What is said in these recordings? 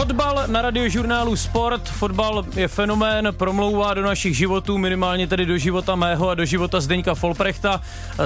Fotbal na radiožurnálu Sport. Fotbal je fenomén, promlouvá do našich životů, minimálně tedy do života mého a do života Zdeňka Folprechta.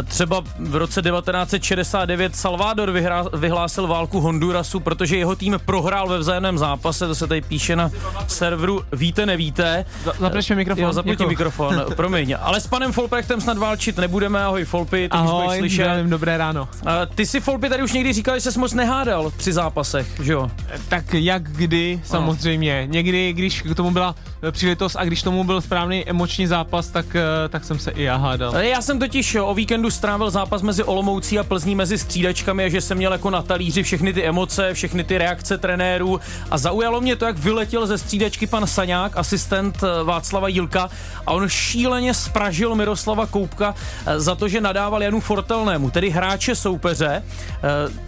Třeba v roce 1969 Salvador vyhrá, vyhlásil válku Hondurasu, protože jeho tým prohrál ve vzájemném zápase, to se tady píše na serveru Víte, nevíte. Zapleš mi mikrofon. Jo, mikrofon, promiň. Ale s panem Folprechtem snad válčit nebudeme, ahoj Folpy, ty ahoj, slyšet. dobré ráno. Ty si Folpy tady už někdy říkal, že se moc nehádal při zápasech, že jo? Tak jak kdy, samozřejmě. Ano. Někdy, když k tomu byla příležitost a když tomu byl správný emoční zápas, tak, eh, tak jsem se i já hádal. Já jsem totiž o víkendu strávil zápas mezi Olomoucí a Plzní mezi střídačkami a že jsem měl jako na talíři všechny ty emoce, všechny ty reakce trenérů a zaujalo mě to, jak vyletěl ze střídačky pan Saňák, asistent eh, Václava Jilka a on šíleně spražil Miroslava Koupka za to, že nadával Janu Fortelnému, tedy hráče soupeře.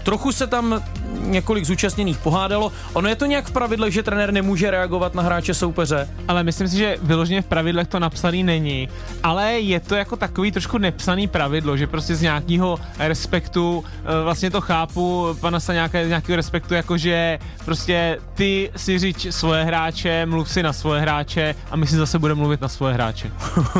Trochu se tam několik zúčastněných pohádalo. Ono je to nějak v pravidlech, že trenér nemůže reagovat na hráče soupeře? Ale myslím si, že vyloženě v pravidlech to napsaný není. Ale je to jako takový trošku nepsaný pravidlo, že prostě z nějakého respektu, eh, vlastně to chápu, pana se nějaké, nějakého respektu, jakože prostě ty si říč svoje hráče, mluv si na svoje hráče a my si zase budeme mluvit na svoje hráče.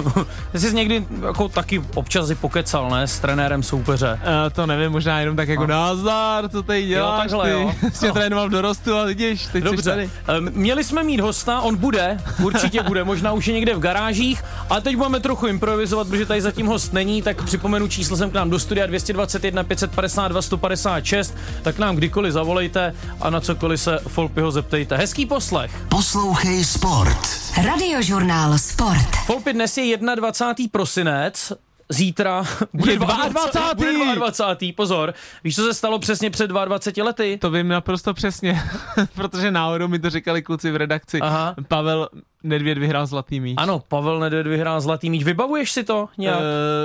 Ty jsi někdy jako taky občas si pokecal, ne, s trenérem soupeře? Uh, to nevím, možná jenom tak jako no. názdar, co tady děláš, jo, takhle, ty. jo. Jsi trénoval v dorostu a vidíš, teď Dobře. tady. Um, měli jsme mít hosta, on bude, určitě bude, možná už je někde v garážích, ale teď budeme trochu improvizovat, protože tady zatím host není, tak připomenu číslo jsem k nám do studia 221 552 156, tak nám kdykoliv zavolejte a na cokoliv se Folpyho zeptejte. Hezký poslech. Poslouchej Sport. Radiožurnál Sport. Folpy dnes je 21. prosinec, zítra bude 22. Bude 22. Pozor, víš, co se stalo přesně před 22 lety? To vím naprosto přesně, protože náhodou mi to říkali kluci v redakci. Aha. Pavel Nedvěd vyhrál zlatý míč. Ano, Pavel Nedvěd vyhrál zlatý míč. Vybavuješ si to nějak? Uh,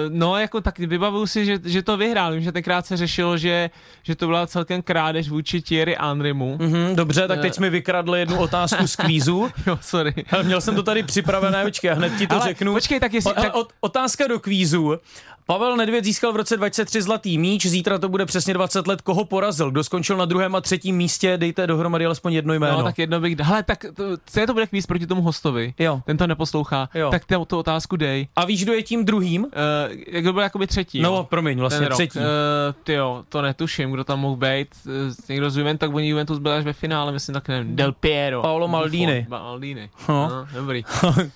no, jako tak vybavuju si, že, že to vyhrál. Vím, že tenkrát se řešilo, že, že to byla celkem krádež vůči Thierry Andrimu. Mm-hmm, dobře, tak teď uh, jsme vykradli jednu otázku z kvízu. jo, sorry. Ale měl jsem to tady připravené, počkej, hned ti to Ale, řeknu. Počkej, tak jestli... O, tak... Otázka do kvízu. Pavel Nedvěd získal v roce 2003 zlatý míč, zítra to bude přesně 20 let. Koho porazil? Kdo skončil na druhém a třetím místě? Dejte dohromady alespoň jedno jméno. No, tak jedno bych. Hele, tak to, co je to bude kvíz proti tomu hostovi? Jo. Ten to neposlouchá. Jo. Tak tu, tu otázku dej. A víš, kdo je tím druhým? Uh, jak byl jakoby třetí? No, jo? promiň, vlastně Ten třetí. Uh, ty jo, to netuším, kdo tam mohl být. Uh, někdo z Juventus, tak oni Juventus byl až ve finále, myslím, tak nevím. Del Piero. Paolo Maldini. Maldini. No. no dobrý.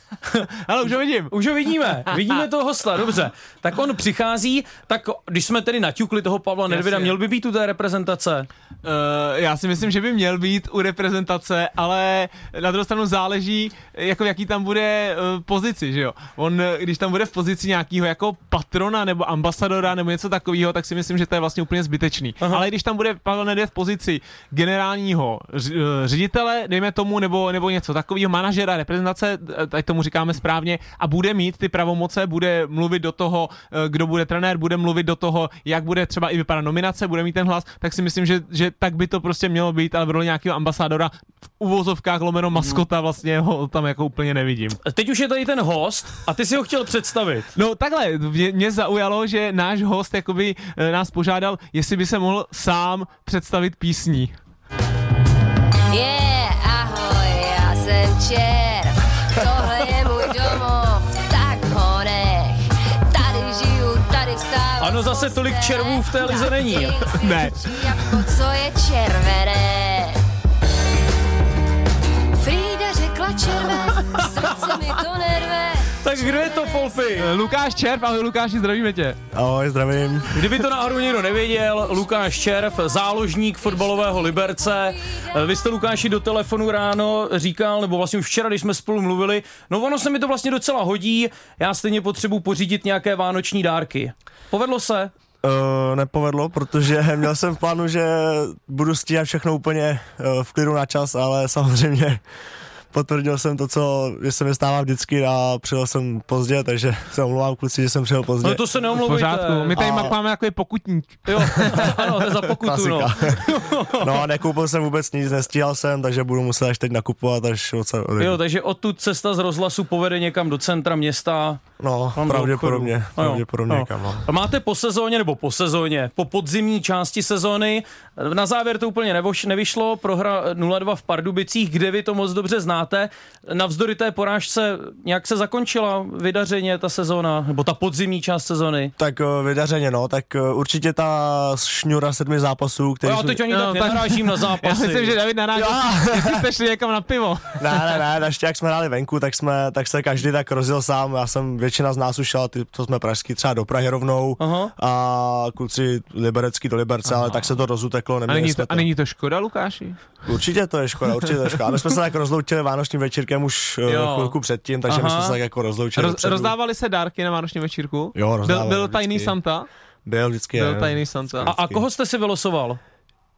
Ale už ho vidím. Už ho vidíme. Vidíme toho hosta, dobře. Tak on přichází, tak když jsme tedy naťukli toho Pavla Nedvěda, měl by být u té reprezentace? Uh, já si myslím, že by měl být u reprezentace, ale na druhou stranu záleží, jako jaký tam bude uh, pozici, že jo. On, když tam bude v pozici nějakého jako patrona nebo ambasadora nebo něco takového, tak si myslím, že to je vlastně úplně zbytečný. Aha. Ale když tam bude Pavel Nedvěd v pozici generálního eh, ředitele, dejme tomu, nebo, nebo něco takového, manažera reprezentace, tak tomu říkáme správně, a bude mít ty pravomoce, bude mluvit do toho, kdo bude trenér, bude mluvit do toho, jak bude třeba i vypadat nominace, bude mít ten hlas, tak si myslím, že, že tak by to prostě mělo být, ale v roli nějakého ambasadora v uvozovkách lomeno maskota vlastně ho tam jako úplně nevidím. Teď už je tady ten host a ty si ho chtěl představit. No takhle, mě, mě zaujalo, že náš host jakoby e, nás požádal, jestli by se mohl sám představit písní. Yeah, ahoj, já jsem Čer, Ano, zase tolik červů v té lize není. ne. Jako co je červené. Frida řekla červen, srdce mi to nerve. Tak kdo je to, Folfy? Lukáš Červ, ahoj Lukáši, zdravíme tě. Ahoj, zdravím. Kdyby to náhodou někdo nevěděl, Lukáš Červ, záložník fotbalového Liberce. Vy jste Lukáši do telefonu ráno říkal, nebo vlastně už včera, když jsme spolu mluvili, no ono se mi to vlastně docela hodí, já stejně potřebuji pořídit nějaké vánoční dárky. Povedlo se? Uh, nepovedlo, protože měl jsem v plánu, že budu stíhat všechno úplně uh, v klidu na čas, ale samozřejmě potvrdil jsem to, co že se mi stává vždycky a přijel jsem pozdě, takže se omlouvám kluci, že jsem přijel pozdě. No to se V neomlouvejte. pořádku. My tady A- máme takový pokutník. Jo, ano, to je za pokutu, no. No a nekoupil jsem vůbec nic, nestíhal jsem, takže budu muset až teď nakupovat, až odsa odejdu. Jo, takže odtud cesta z rozhlasu povede někam do centra města. No, pravděpodobně. No pravděpodobně no. někam, no. A máte po sezóně, nebo po sezóně, po podzimní části sezóny, na závěr to úplně nevoš, nevyšlo, prohra 0-2 v Pardubicích, kde vy to moc dobře znáte. Navzdory té porážce nějak se zakončila vydařeně ta sezóna, nebo ta podzimní část sezóny. Tak eh, vydařeně, no, tak eh, určitě ta šňůra sedmi zápasů, který Já jsme- teď ani No, tak nenarážím na Já zápasy. myslím, že David narážel, jestli jste šli někam na pivo. Ne, ne, ne, ještě jak jsme hráli venku, tak jsme, tak se každý tak rozjel sám, já jsem, většina z nás už šla, ty, to jsme pražský, třeba do Prahy rovnou Aha. a kluci liberecký do Liberce, ale tak se to rozuteklo, A není, to, a není to škoda, Lukáši? Určitě to je škoda, určitě to je škoda. A my jsme se tak rozloučili vánočním večírkem už Jo. jo. chvilku předtím, takže my Aha. jsme se tak jako rozloučili. Roz, rozdávali se dárky na Vánoční večírku? Jo, byl, rozdávali byl tajný vždycky. Santa? Byl vždycky. Byl tajný Santa. A, a koho jste si vylosoval?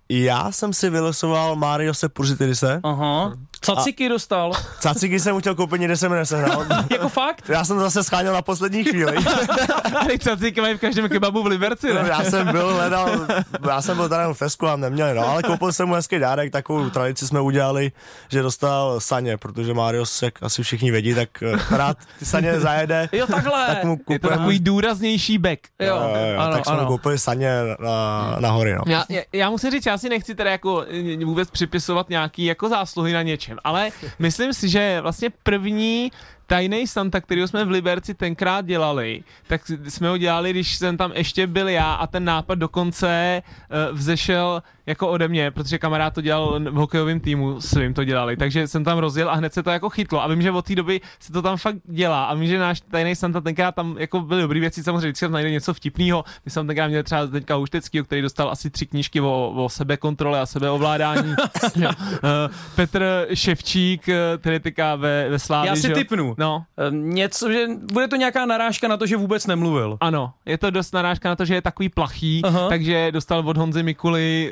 Já jsem si vylosoval Mario se. Aha. Caciky dostal. Caciky jsem mu chtěl koupit, nikde jsem nesehnal. jako fakt? Já jsem to zase scháněl na poslední chvíli. A teď cacíky mají v každém kebabu v Liberci, ne? já jsem byl, hledal, já jsem byl tady v Fesku a neměli, no, ale koupil jsem mu hezký dárek, takovou tradici jsme udělali, že dostal saně, protože Mario, jak asi všichni vědí, tak eh, rád ty saně zajede, Jo, takhle. tak mu Je to takový důraznější back. Jo, Jo, jo, ano, tak jsme mu ano. koupili saně na, na hory, no. Já, já, já musím říct, já si nechci teda jako eh, vůbec připisovat nějaký jako zásluhy na něčem, ale myslím si, že vlastně první tajný Santa, který jsme v Liberci tenkrát dělali, tak jsme ho dělali, když jsem tam ještě byl já a ten nápad dokonce uh, vzešel jako ode mě, protože kamarád to dělal v hokejovém týmu, svým to dělali, takže jsem tam rozjel a hned se to jako chytlo a vím, že od té doby se to tam fakt dělá a vím, že náš tajný Santa tenkrát tam jako byly dobrý věci, samozřejmě vždycky tam najde něco vtipného. My jsme tam tenkrát měli třeba Zdeňka Houšteckýho, který dostal asi tři knížky o, o sebekontrole a sebeovládání. Eh, Petr Ševčík, eh, který teďka ve, ve Slávě. Já si že typnu. No, Ehm, Něco, že bude to nějaká narážka na to, že vůbec nemluvil. ano, je to dost narážka na to, že je takový plachý, Aha. takže dostal od Honzy Mikuly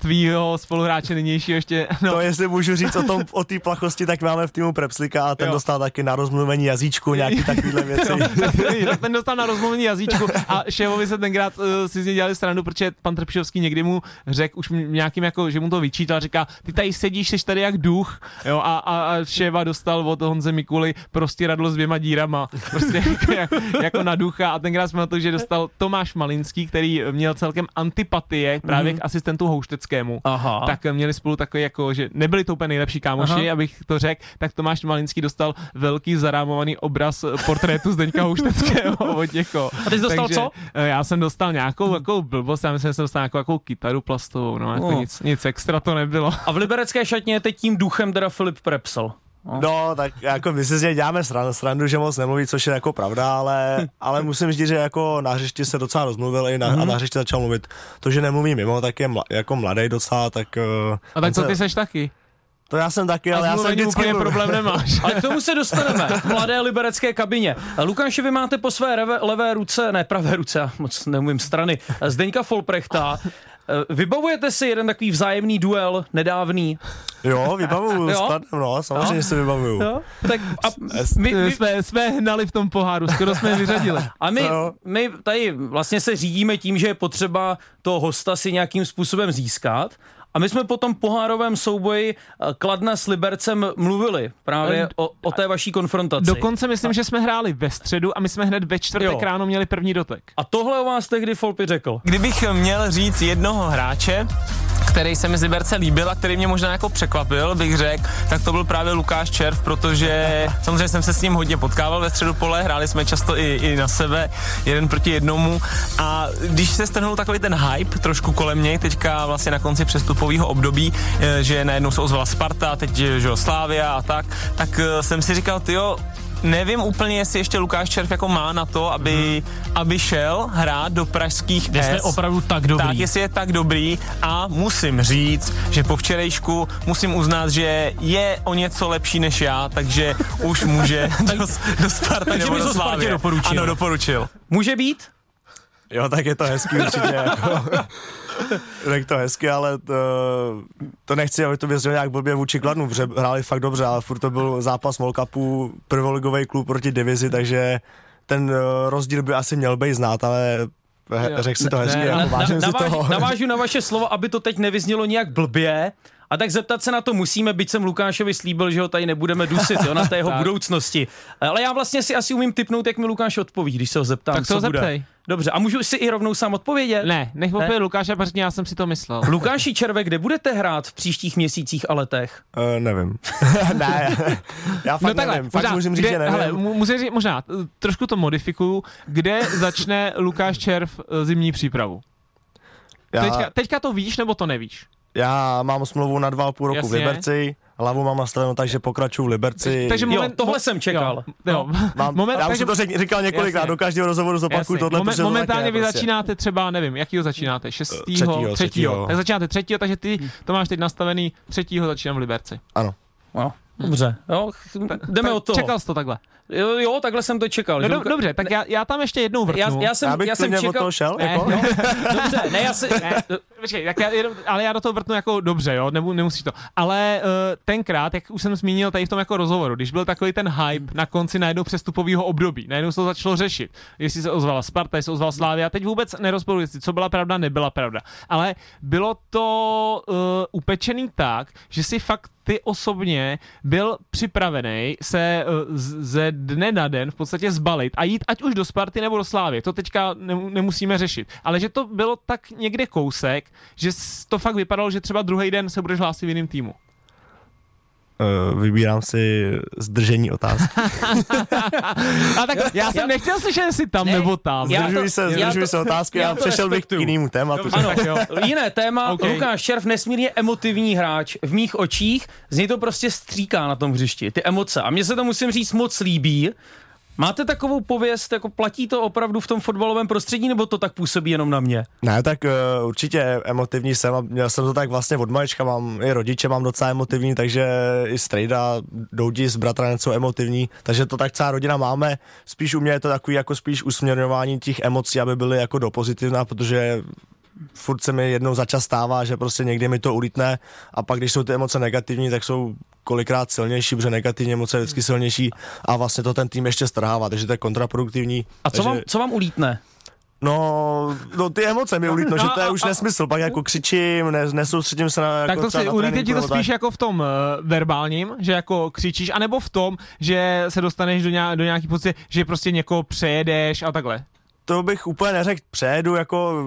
tvýho spoluhráče nynějšího ještě, no, To jestli můžu říct o tom, o té plachosti, tak máme v týmu Prepslika a ten Jo. dostal taky na rozmluvení jazyčku, nějaký takovýhle věci. tak ten dostal na rozmluvení jazyčku a šéfovi se tenkrát uh, si z něj dělali stranu, protože pan Trpišovský někdy mu řekl, už nějakým jako, že mu to vyčítal, říká, ty tady sedíš, jsi tady jak duch, jo, a, a, a šéfa dostal od Honze Mikuly prostě radlo s dvěma dírama, prostě jako, jako na ducha. A tenkrát jsme na to, že dostal Tomáš Malinský, který měl celkem antipatie právě k asistentu Houšteckému. Aha. Tak měli spolu takový jako, že nebyli to úplně nejlepší kámoši, Aha. Abych to řekl, tak Tomáš Malinský dostal velký zarámovaný obraz portrétu Zdeňka Houšteckého od někoho. A ty jsi dostal Takže, co? eh, Já jsem dostal nějakou jako blbost, já myslím, že jsem dostal nějakou jako kytaru plastovou, no, jako No. nic, nic extra to nebylo. A v liberecké šatně je teď tím duchem teda Filip Prepsel. No, tak jako my si z něj děláme srandu, srandu, že moc nemluví, což je jako pravda, ale, ale musím říct, že jako na hřišti se docela rozmluvil i na, Mhm. a na hřišti začal mluvit. To, že nemluví mimo, tak je mla, jako mladý docela, tak... Uh, A tak co ty seš taky? To já jsem taky, A ale já jsem vždycky úplně problém nemáš. Ale k tomu se dostaneme v mladé liberecké kabině. Lukáši, vy máte po své reve, levé ruce, ne pravé ruce, moc neumím strany, Zdeňka Folprechta. Eh, Vybavujete si jeden takový vzájemný duel nedávný? Jo, vybavuju, Jo? s Kladnem, no, samozřejmě Jo? si vybavuju. Jo? Tak a my, my, Jsme, jsme hnali v tom poháru, skoro jsme vyřadili. A my, my tady vlastně se řídíme tím, že je potřeba toho hosta si nějakým způsobem získat. A my jsme po tom pohárovém souboji eh, Kladna s Libercem mluvili právě o, o té vaší konfrontaci. Dokonce myslím, že jsme hráli ve středu a my jsme hned ve čtvrtek Jo. ráno měli první dotek. A tohle o vás tehdy Folpy řekl. Kdybych měl říct jednoho hráče, který se mi z Liberce líbil a který mě možná jako překvapil, bych řekl, tak to byl právě Lukáš Červ, protože samozřejmě jsem se s ním hodně potkával ve středu pole, hráli jsme často i, i na sebe, jeden proti jednomu. A když se strhnul takový ten hype trošku kolem něj, teďka vlastně na konci přestupového období, eh, že najednou se ozvala Sparta, teď že jo, Slávia a tak, tak eh, jsem si říkal, tyjo, Nevím úplně, jestli ještě Lukáš Červ jako má na to, aby, aby šel hrát do pražských Jestli je S. opravdu tak dobrý. Tak, jestli je tak dobrý a musím říct, že po včerejšku musím uznat, že je o něco lepší než já, takže už může do, do Sparty Takže nebo do doporučil. Ano, doporučil. Může být? Jo, tak je to hezký určitě. Jako. Řekl to hezky, ale to, to nechci, aby to vyznělo nějak blbě vůči Kladnu, protože hráli fakt dobře, ale furt to byl zápas Mall Cupu, prvoligový klub proti divizi, takže ten eh, rozdíl by asi měl být znát, ale řekl si to hezky, ne, jako na- vážím si navážu, toho. navážu na vaše slovo, aby to teď nevyznělo nějak blbě. A tak zeptat se na to musíme, byť jsem Lukášovi slíbil, že ho tady nebudeme dusit, jo, na té jeho budoucnosti. Ale já vlastně si asi umím typnout, jak mi Lukáš odpoví, když se ho zeptám, Tak se co ho bude. zeptej. Dobře, a můžu si i rovnou sám odpovědět? Ne, nech opět Lukáše, protože já jsem si to myslel. Lukáši Červe, kde budete hrát v příštích měsících a letech? Uh, nevím. ne, já fakt nevím, fakt možná, musím říct, kde, že nevím. Hele, musím říct, možná, eh, trošku to modifikuju, kde začne Lukáš Červ eh, zimní přípravu? já, Teďka, teďka to víš, nebo to nevíš? Já mám smlouvu na dva a půl roku Jasně. v Liberci, hlavu mám nastavenou tak, že pokračuju v Liberci. Takže Jo, moment, tohle mo- jsem čekal. Jo, jo. Mám, moment, já už takže- jsem to řek, říkal několikrát, Jasně. do každého rozhovoru zopakuju tohle, Momen, protože to tak momentálně je, vy prostě. začínáte třeba, nevím, jakýho začínáte? Šestýho? Třetího, třetího. Tak začínáte třetího, takže ty to máš teď nastavený, třetího začínám v Liberci. Ano. No, dobře, jo, jdeme Tak od toho. Čekal jsi to takhle. Jo, jo, takhle jsem to čekal. No, že do, dobře, tak já, já tam ještě jednou vrtnu. já, já, jsem, Já bych já jsem klidně od čekal... toho šel, Ne, jako? no. Dobře, ne, já si... Ne, počkej, tak já, ale já do toho vrtnu jako dobře, jo, Nebu, nemusíš to. Ale uh, tenkrát, jak už jsem zmínil tady v tom jako rozhovoru, když byl takový ten hype na konci najednou přestupového období, najednou se to začalo řešit, jestli se ozvala Sparta, jestli se ozval Slávia, teď vůbec nerozporuji, jestli co byla pravda, nebyla pravda. Ale bylo to uh, upečený tak, že si fakt ty osobně byl připravený se z- ze dne na den v podstatě zbalit a jít ať už do Sparty nebo do Slávy. To teďka ne- nemusíme řešit. Ale že to bylo tak někde kousek, že to fakt vypadalo, že třeba druhý den se budeš hlásit v jiném týmu. Uh, vybírám si zdržení otázky. A tak já jsem já- nechtěl slyšet, jestli tam Ne, nebo tam. já Zdržuji to- se, já zdržuji to- se otázky já a to přešel bych k jinému tématu. Dobře. Ano, jo. jiné téma, OK. Lukáš Červ nesmírně emotivní hráč v mých očích, z něj to prostě stříká na tom hřišti, ty emoce. A mně se to musím říct moc líbí. Máte takovou pověst, jako platí to opravdu v tom fotbalovém prostředí, nebo to tak působí jenom na mě? Ne, tak uh, určitě emotivní jsem a měl jsem to tak vlastně od malička, mám i rodiče mám docela emotivní, takže i strejda, doudi s bratrem jsou emotivní, takže to tak celá rodina máme. Spíš u mě je to takový jako spíš usměrňování těch emocí, aby byly jako do pozitivna, protože furt se mi jednou za čas stává, že prostě někdy mi to ulítne a pak, když jsou ty emoce negativní, tak jsou kolikrát silnější, protože negativní emoce je vždycky silnější a vlastně to ten tým ještě strhává, takže to je kontraproduktivní. A co, takže... vám, co vám ulítne? No, no ty emoce mi ulítnou, No, že to je a- už a- nesmysl, pak jako křičím, ne, nesoustředím se na Tak jako to si tréninku ti to spíš tak. jako v tom uh, verbálním, že jako křičíš, anebo v tom, že se dostaneš do, nějak, do nějaký pozice, že prostě někoho přejedeš a takhle. To bych úplně neřekl, přejedu jako,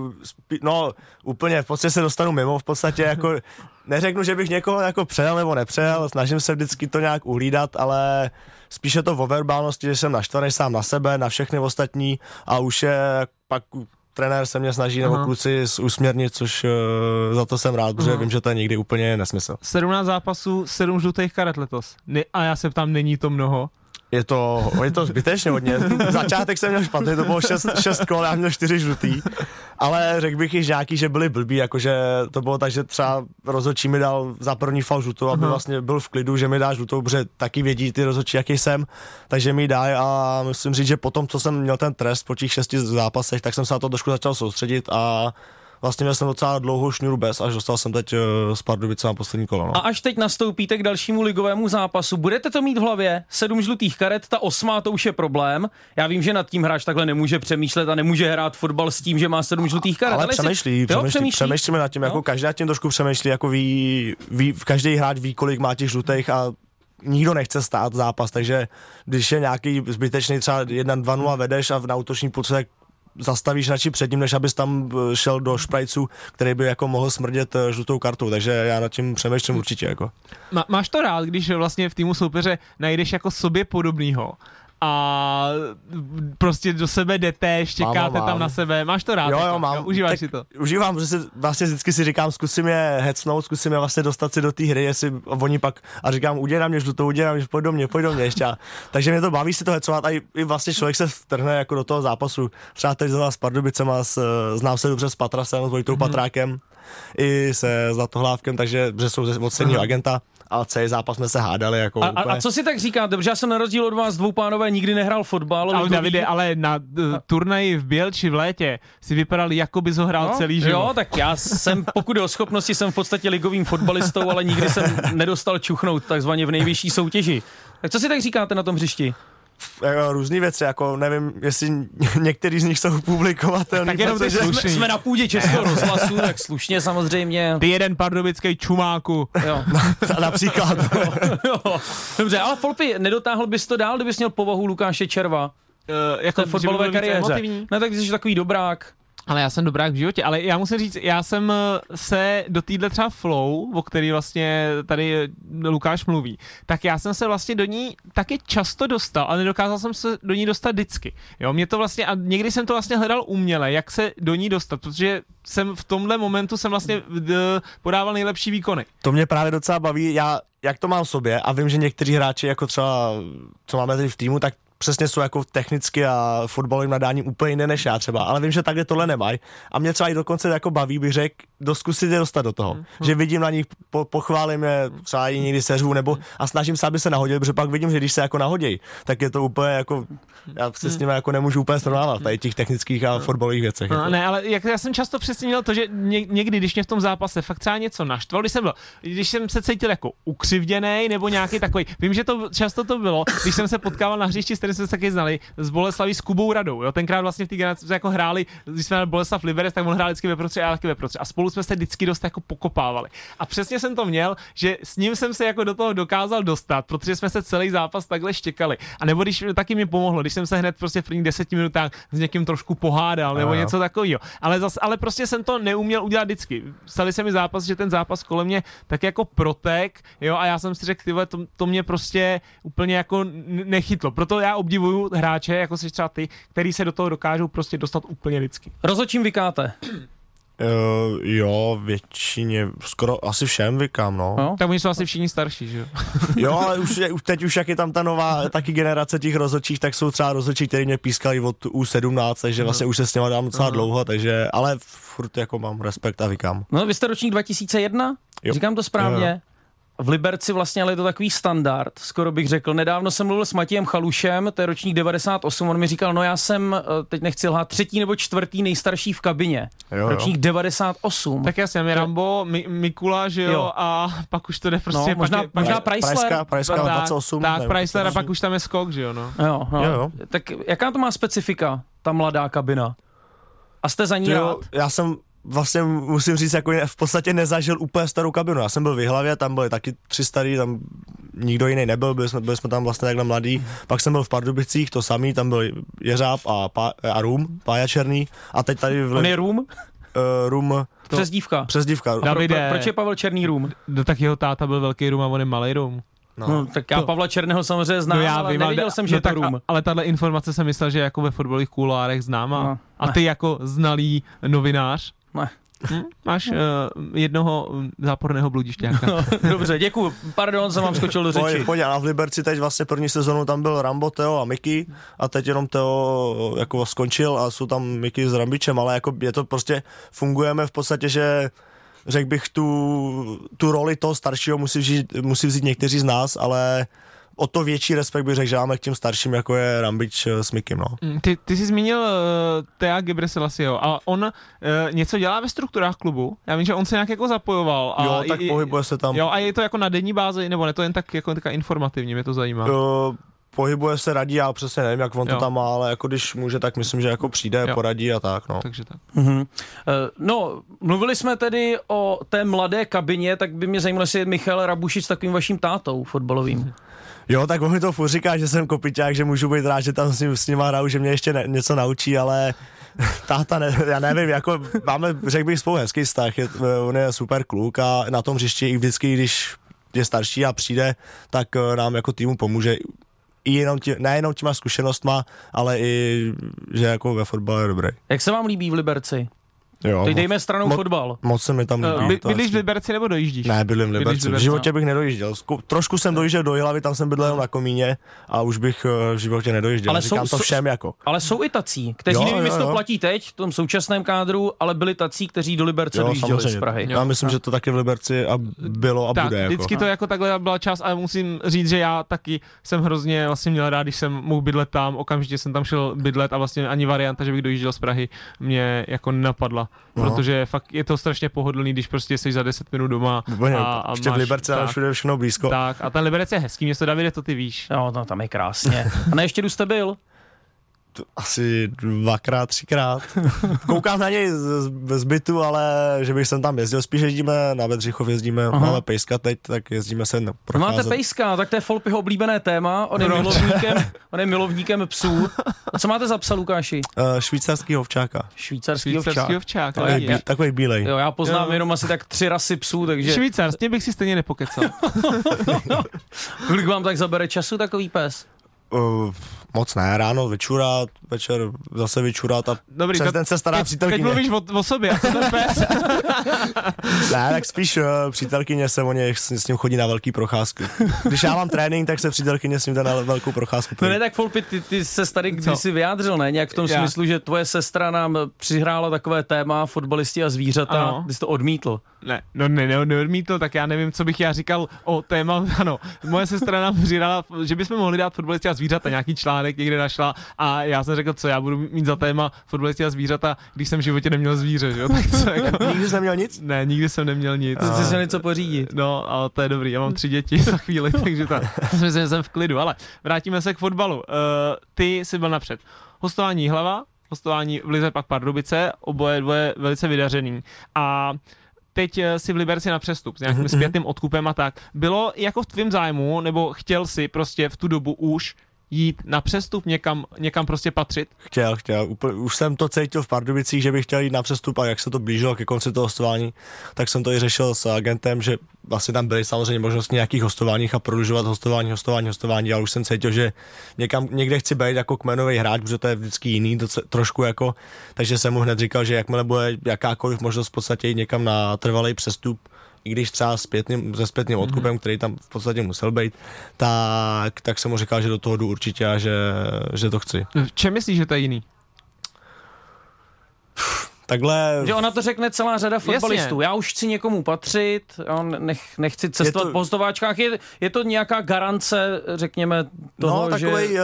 no úplně, v podstatě se dostanu mimo, v podstatě jako, neřeknu, že bych někoho jako přejel nebo nepřejel, snažím se vždycky to nějak uhlídat, ale spíše to o verbálnosti, že jsem naštvaný sám na sebe, na všechny ostatní a už je pak trenér se mě snaží, nebo Aha. kluci usměrnit, což uh, za to jsem rád, protože Aha. vím, že to je někdy úplně nesmysl. 17 zápasů, 7 žlutých karet letos. Ne, a já se ptám, není to mnoho? Je to, je to zbytečně hodně. Začátek jsem měl špatný, to bylo 6, šest kol, já měl 4 žlutý. Ale řekl bych i nějaký, že byli blbí, jakože to bylo tak, že třeba rozhodčí mi dal za první fal žlutou, aby Aha. vlastně byl v klidu, že mi dá žlutou, protože taky vědí ty rozhodčí, jaký jsem, takže mi dají a musím říct, že potom, co jsem měl ten trest po těch šesti zápasech, tak jsem se na to trošku začal soustředit a vlastně měl jsem docela dlouhou šňůru bez, až dostal jsem teď eh, s Pardubicem na poslední kolo. No. A až teď nastoupíte k dalšímu ligovému zápasu, budete to mít v hlavě? Sedm žlutých karet, ta osmá to už je problém. Já vím, že nad tím hráč takhle nemůže přemýšlet a nemůže hrát fotbal s tím, že má sedm žlutých karet. Ale jestli- přemýšlí, Jo, přemýšlí, přemýšlí. přemýšlíme nad tím, Jo. jako každý nad tím trošku přemýšlí, jako ví, ví každý hráč ví, kolik má těch žlutých a nikdo nechce stát zápas, takže když je nějaký zbytečný třeba 1-2-0 vedeš a na útoční půlce tak zastavíš radši před ním, než abys tam eh, šel do šprajců, který by jako mohl smrdět eh, žlutou kartou, takže já nad tím přemýšlím určitě. Jako. Má, máš to rád, když vlastně v týmu soupeře najdeš jako sobě podobnýho a prostě do sebe jdete, štěkáte Mám, mám. tam na sebe, máš to rád? Jo, jo, mám. užíváš tak si to. Užívám, že si vlastně vždycky si říkám, zkusím je hecnout, zkusím je vlastně dostat si do té hry, jestli oni pak a říkám, udělej na mě udělej na mě, pojď do mě, pojď do mě ještě. Takže mě to baví si to hecovat a i, i, vlastně člověk se vtrhne jako do toho zápasu. Třeba teď s Pardubicema, s, znám se dobře s Patrasem, s Vojtou mm-hmm. Patrákem i se Zlatohlávkem, takže že jsou od stejného agenta a celý zápas jsme se hádali. Jako A, a, úplně. a co si tak říkáte? Protože já jsem na rozdíl od vás dvou pánové nikdy nehrál fotbal. Ale Davide, ví- ale na uh, turnaji v Bělči v létě si vypadal, jako bys ho hrál No, celý život. Jo, tak já jsem, pokud je o schopnosti, jsem v podstatě ligovým fotbalistou, ale nikdy jsem nedostal čuchnout takzvaně v nejvyšší soutěži. Tak co si tak říkáte na tom hřišti? Jako různé věci, jako nevím, jestli některý z nich jsou publikovatelné. Tak jenom protože. Jsme, jsme na půdě Českého rozhlasu, tak slušně samozřejmě. Ty jeden pardubický čumáku. Jo. například. jo. Dobře, ale Folpi, nedotáhl bys to dál, kdybys měl povahu Lukáše Červa Uh, v jako, té fotbalové kariéře. Ne, tak ty jsi takový dobrák. Ale já jsem dobrák v životě, ale já musím říct, já jsem eh, se do týdle třeba flow, o který vlastně tady eh, Lukáš mluví, tak já jsem se vlastně do ní taky často dostal, ale nedokázal jsem se do ní dostat vždycky. Jo, mě to vlastně, a někdy jsem to vlastně hledal uměle, jak se do ní dostat, protože jsem v tomhle momentu jsem vlastně eh, podával nejlepší výkony. To mě právě docela baví, já jak to mám v sobě a vím, že někteří hráči, jako třeba, co máme tady v týmu, tak přesně jsou jako technicky a fotbalovým nadáním úplně jiné než já třeba, ale vím, že takhle tohle nemají a mě třeba i dokonce jako baví, bych řekl, doskusit je dostat do toho, že vidím na nich, po, pochválím je, třeba i někdy seřvu, nebo a snažím se, aby se nahodili, protože pak vidím, že když se jako nahodějí, tak je to úplně jako, já se s nimi jako nemůžu úplně srovnávat, tady těch technických a fotbalových věcech. No, Jako. ne, ale jak já jsem často přesně měl to, že ně, někdy, když mě v tom zápase fakt třeba něco naštvalo, když jsem byl, když jsem se cítil jako ukřivděný nebo nějaký takový, vím, že to často to bylo, když jsem se potkával na hřišti, s kterým jsme se taky znali, z Boleslaví s Kubou Radou, jo, tenkrát vlastně v té generaci jsme jako hráli, když jsme měli Boleslav Liberec, tak on hrál vždycky ve prostředí a já taky ve prostředí a spolu jsme se vždycky dost jako pokopávali. A přesně jsem to měl, že s ním jsem se jako do toho dokázal dostat, protože jsme se celý zápas takhle štěkali. A nebo když taky mi pomohlo, když jsem se hned prostě v prvních deseti minutách s někým trošku pohádal nebo něco takového. Ale, zas, ale prostě jsem to neuměl udělat vždycky. Stali se mi zápas, že ten zápas kolem mě tak jako protek, jo, a já jsem si řekl, to, to mě prostě úplně jako nechytlo. Proto já obdivuju hráče, jako jsi třeba ty, který se do toho dokážou prostě dostat úplně vždycky. Rozhodčím vykáte. Uh, jo, většině, skoro asi všem vykám, no. No. Tak oni jsou asi všichni starší, že jo? Jo, ale už, teď už jak je tam ta nová taky generace těch rozhodčích, tak jsou třeba rozhodčí, který mě pískali od U17, takže vlastně už se s něma dám docela dlouho, takže, ale furt jako mám respekt a vykám. No, vy jste ročník 2001? Jo. Říkám to správně? Jo, jo. V Liberci vlastně ale je to takový standard, skoro bych řekl. Nedávno jsem mluvil s Matějem Chalušem, to je ročník 98, on mi říkal, no já jsem, eh, teď nechci lhát, třetí nebo čtvrtý nejstarší v kabině. Jo, jo. ročník 98. Tak jasně, je Rambo, Mi, Mikula, že jo, Jo. a pak už to jde prostě... No, pak možná- je, pak možná je- Chrysler. Prajská, Prajská tak, 28. Tak, nevím, Chrysler a pak už tam je skok, že jo, no. Jo, no. Jo, jo. Tak jaká to má specifika, ta mladá kabina? A jste za ní je. rád? Jo, já jsem vlastně musím říct, jako v podstatě nezažil úplně starou kabinu. Já jsem byl v Jihlavě, tam byly taky tři starý, tam nikdo jiný nebyl, byli jsme, byli jsme tam vlastně takhle mladí. Pak jsem byl v Pardubicích, to samý, tam byl Jeřáb a, Pá, a Rum, Pája Černý. A teď tady v On je Room? uh, Rum, To... Přezdívka. přezdívka. Davide. Pro, proč je Pavel Černý Room? No, tak jeho táta byl velký rum a on je malý rum. No, no tak já to- Pavla Černého samozřejmě znám, no, ale nevěděl jsem, že no, je to a, ale tahle informace jsem myslel, že jako ve fotbalových kulárech známá. No, a ty jako znalý novinář Ne. hm? máš uh, jednoho mm, záporného bludišťáka. Dobře, děkuji. Pardon, jsem vám skočil do řeči. Pojď, pojď, a v Liberci teď vlastně první sezonu tam byl Rambo, Teo a Miky a teď jenom Teo jako skončil a jsou tam Miky s Rambičem, ale jako je to prostě, fungujeme v podstatě, že řekl bych tu, tu roli toho staršího musí vzít, musí vzít někteří z nás, ale o to větší respekt bych řekl, že máme k těm starším, jako je Rambič eh, s Mikim, no. Mm, Ty, ty jsi zmínil uh, Thea Gebreselasieho a on uh, něco dělá ve strukturách klubu. Já vím, že on se nějak jako zapojoval. A Jo, tak i- pohybuje se tam. Jo, a je to jako na denní bázi, nebo ne to jen tak jako taká informativně, mě to zajímá. Uh, pohybuje se, radí, já přesně nevím, jak on Jo. to tam má, ale jako když může, tak myslím, že jako přijde, Jo. poradí a tak, no. Takže tak. Mhm. Eh, No, mluvili jsme tedy o té mladé kabině, tak by mě zajímalo, jestli je Michal Rabušič s takovým vaším tátou fotbalovým. Jo, tak on mi to furt říká, že jsem kopiťák, že můžu být rád, že tam s ním, s nima hraju, že mě ještě ne, něco naučí, ale táta, ne, já nevím, jako máme, řekl bych, spolu hezký vztah, je, on je super kluk a na tom hřišti i vždycky, když je starší a přijde, tak eh, nám jako týmu pomůže i jenom tí, nejenom těma zkušenostma, ale i, že jako ve fotbale je dobrý. Jak se vám líbí v Liberci? Jo, Teď moc- dejme stranou mo- fotbal. Moc se mi tam líbí. Uh, by, bydlíš v. Liberci nebo dojíždíš? Ne, bydlím v Liberci. V životě bych nedojížděl. Zku- Trošku jsem dojížděl do Jilavy, tam jsem bydlel na komíně a už bych eh, v životě nedojížděl. Ale Říkám jsou- to všem jako. Ale jsou i tací, kteří Jo, nevím, jestli to platí teď, v tom současném kádru, ale byli tací, kteří do Liberce Jo, dojížděli z samozřejmě. Prahy. Já myslím, že to taky v Liberci a bylo a tak, bude. Jako. vždycky to jako takhle byla část, ale musím říct, že já taky jsem hrozně vlastně měl rád, když jsem mohl bydlet tam, okamžitě jsem tam šel bydlet a vlastně ani varianta, že bych dojížděl z Prahy, mě jako napadla, No. protože fakt je to strašně pohodlný, když prostě jsi za 10 minut doma Úplně, a, a ještě v máš- Liberci a tak, všude všechno blízko. tak, a ten Liberec je hezký město, Davide, to ty víš. Jo, no, tam je krásně. A na ještě jste byl? Asi dvakrát, třikrát. Koukám na něj z, z, z bytu, ale že bych sem tam jezdil. Spíš jezdíme na Bedřichov, jezdíme, Aha. máme pejska teď, tak jezdíme se na- No procházet. máte pejska, tak to je Folpyho oblíbené téma, on je, Proč? milovníkem, on je milovníkem psů. A co máte za psa, Lukáši? Uh, švýcarský ovčáka. Švýcarský Švýcarský ovčák. ovčák. Takový, bí, takový bílej. Jo, já poznám Jo. jenom asi tak tři rasy psů, takže Švýcarský bych si stejně nepokecal. kolik vám tak zabere času takový pes? Uh, moc ne, ráno vyčurat, večer zase vyčurat a Dobrý, přes to- den se stará Teď, teď přítelkyně. mluvíš o, o sobě, a co ten pes? Ne, tak spíš uh, přítelkyně se o něj, s, s ním chodí na velký procházky. Když já mám trénink, tak se přítelkyně s ním jde na velkou procházku. No ne, tak Folpy, ty, ty se tady kdysi vyjádřil, ne? Nějak v tom Já. smyslu, že tvoje sestra nám přihrála takové téma fotbalisti a zvířata, Ano. ty jsi to odmítl. Ne, no ne, ne, neodmítl, tak já nevím, co bych já říkal o téma, ano, moje sestra nám přidala, že bychom mohli dát fotbalisti a zvířata, nějaký článek někde našla a já jsem řekl, co já budu mít za téma fotbalisti a zvířata, když jsem v životě neměl zvíře, že jo, tak co jako, Nikdy jsi neměl nic? ne, nikdy jsem neměl nic. Jsi si něco pořídit. No, ale to je dobrý, já mám tři děti za chvíli, takže to, myslím, že jsem v klidu, ale vrátíme se k fotbalu. Uh, ty jsi byl napřed. Hostování Hlava, hostování v Lize pak Pardubice, oboje dvoje velice vydařený. A teď eh, si v Liberci na přestup s nějakým zpětným odkupem a tak. Bylo jako v tvém zájmu, nebo chtěl si prostě v tu dobu už jít na přestup někam, někam prostě patřit? Chtěl, chtěl. Úplně, už jsem to cítil v Pardubicích, že bych chtěl jít na přestup a jak se to blížilo ke konci toho hostování, tak jsem to i řešil s agentem, že vlastně tam byly samozřejmě možnosti nějakých hostováních a prodlužovat hostování, hostování, hostování, ale už jsem cítil, že někam, někde chci být jako kmenový hráč, protože to je vždycky jiný, to, trošku jako, takže jsem mu hned říkal, že jakmile bude jakákoliv možnost v podstatě jít někam na trvalý přestup, i když třeba zpětným, se zpětným odkupem, který tam v podstatě musel být, tak, tak jsem mu říkal, že do toho jdu určitě a že, že to chci. V čem myslíš, že to je jiný? Takhle... Že ona to řekne celá řada fotbalistů. Já už chci někomu patřit, jo, nech, nechci cestovat to- po hostováčkách. Je, je to nějaká garance, řekněme, toho, no, že... takový, uh,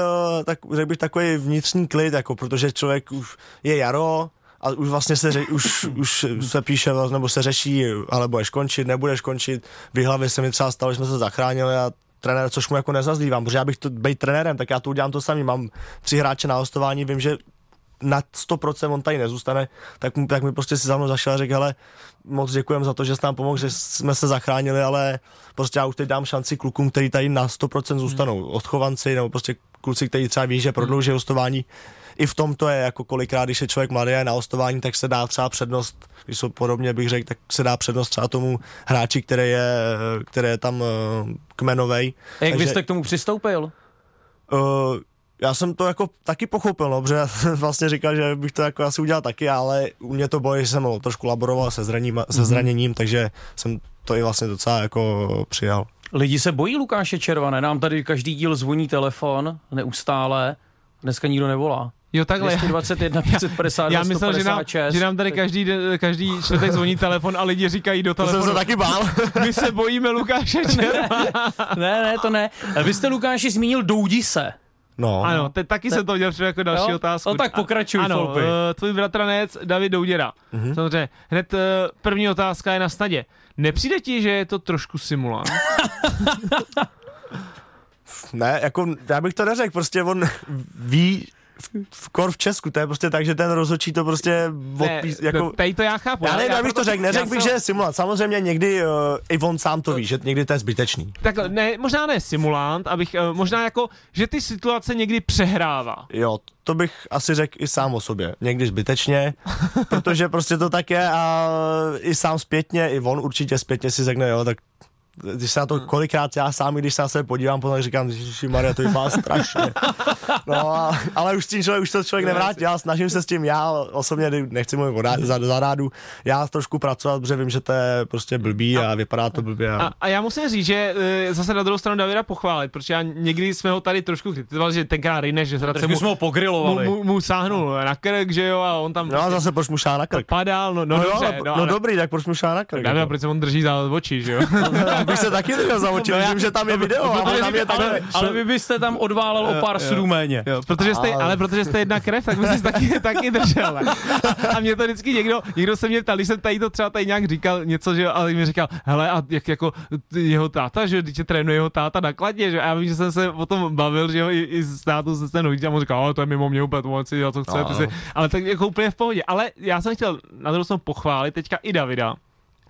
tak, řekl bych takový vnitřní klid, jako, protože člověk už je jaro a už vlastně se, ře, už, už se píše, nebo se řeší, ale budeš končit, nebudeš končit. V hlavě se mi třeba stalo, že jsme se zachránili a trenér, což mu jako nezazdívám, protože já bych to být trenérem, tak já to udělám to samý. Mám tři hráče na hostování, vím, že na 100% on tady nezůstane, tak, mu- tak mi prostě si za mnou zašel a řekl, hele, moc děkujem za to, že jsi nám pomohl, že jsme se zachránili, ale prostě já už teď dám šanci klukům, který tady na 100% zůstanou, odchovanci, nebo prostě kluci, kteří třeba ví, že prodlouží hostování. I v tom to je, jako kolikrát, když je člověk mladý a je na hostování, tak se dá třeba přednost, když jsou podobně, bych řekl, tak se dá přednost třeba tomu hráči, který je, který je tam uh, kmenovej. A jak Takže- jste k tomu přistoupil? Uh, já jsem to jako taky pochopil, no, protože já jsem vlastně říkal, že bych to jako asi udělal taky, ale u mě to boje, že jsem trošku laboroval se, zraním, Mhm. se zraněním, takže jsem to i vlastně docela jako přijal. Lidi se bojí Lukáše Červané. Nám tady každý díl zvoní telefon neustále. Dneska nikdo nevolá. Jo, takhle. 221 550 Já myslel, že nám, 156. že nám tady každý, den- každý čtvrtek zvoní telefon a lidi říkají do To jsem telefonu. se taky bál. My se bojíme Lukáše Červa. Ne, ne, to ne. Vy jste Lukáši zmínil Doudise. No, Ano, te, taky jsem to udělal třeba jako další Jo? otázku. No tak pokračuj, Ano, Folpy. uh, tvůj bratranec David Douděra. Mhm. Mm-hmm. Samozřejmě. Hned uh, první otázka je na snadě. Nepřijde ti, že je to trošku simulant? ne, jako já bych to neřekl, prostě on ví, v, kor v Česku, to je prostě tak, že ten rozhodčí to prostě odpís, jako... no, tady to já chápu. já nevím, jak bych to řekl, neřekl já bych, jsem- že je simulant. Samozřejmě někdy uh, i on sám to ví, že někdy to je zbytečný. Takhle, ne, možná ne simulant, abych, uh, možná jako, že ty situace někdy přehrává. Jo, to bych asi řekl i sám o sobě. Někdy zbytečně, protože prostě to tak je a i sám zpětně, i on určitě zpětně si řekne, jo, tak když se na to kolikrát já sám, když se na sebe podívám, potom říkám, že Maria, to vypadá strašně. No, a, ale už s tím člověk, už to člověk nevrátí, já snažím se s tím, já osobně nechci mluvit o rá- za, za rádu, já trošku pracovat, protože vím, že to je prostě blbý a, vypadá to blbě. A, a já musím říct, že e, zase na druhou stranu Davida pochválit, protože já někdy jsme ho tady trošku kritizovali, že tenkrát Rine, že zradce mu, jsme ho mu, pogrilovali. mu, mu, sáhnul na krk, že jo, a on tam No a zase proč mu šá na krk? padal, no, no, No, dobře, jo, no, no ale- dobrý, tak proč mu šá na krk? Jako? proč se on drží za oči, že jo? Bych se taky držel za oči, No vím, že tam je video, no, ale protože- tam je ale, takhle. ale vy byste tam odválel o pár sudů méně. Jo, protože jste, Ale- ale protože jste jedna krev, tak bys taky, taky držel. A mě to vždycky někdo, někdo se mě ptal, když jsem tady to třeba tady nějak říkal něco, že ale mi říkal, hele, a jak jako jeho táta, že jo, teď tě trénuje jeho táta na kladě, že a já vím, že jsem se o tom bavil, že jo, i, i s tátou se ten hodí a on říkal, ale to je mimo mě úplně, to si dělat, co chce, No, si, ale tak jako úplně v pohodě. Ale já jsem chtěl na druhou stranu pochválit teďka i Davida.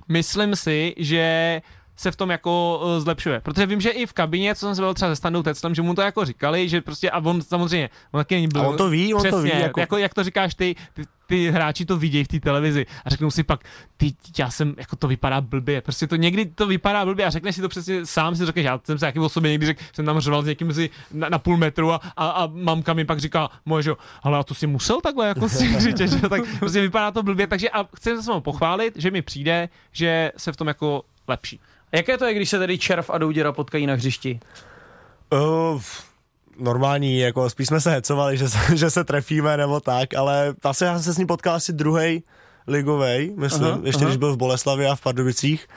Myslím si, že se v tom jako uh, zlepšuje. Protože vím, že i v kabině, co jsem se byl třeba se Standou Teclem, že mu to jako říkali, že prostě, a on samozřejmě, on taky není byl. A on to ví, on to Přesně, ví, Jako... jako- jak to říkáš ty, ty, ty hráči to vidějí v té televizi a řeknou si pak, ty, já jsem, jako to vypadá blbě, prostě to někdy to vypadá blbě a řekneš si to přesně sám, si řekneš, já jsem se taky o sobě někdy řekl, jsem tam řval s někým si na, na půl metru a, a, a mamka mi pak říká, moje, že jo, ale a to si musel takhle jako si křičet, že tak prostě vypadá to blbě, takže a chci se vám pochválit, že mi přijde, že se v tom jako lepší. Jaké to je, když se tedy Červ a Douděra potkají na hřišti? Uh, normální, jako spíš jsme se hecovali, že se, že se trefíme nebo tak, ale asi já jsem se s ním potkal asi druhý ligovej, myslím, Aha, ještě aha. když byl v Boleslavi a v Pardubicích.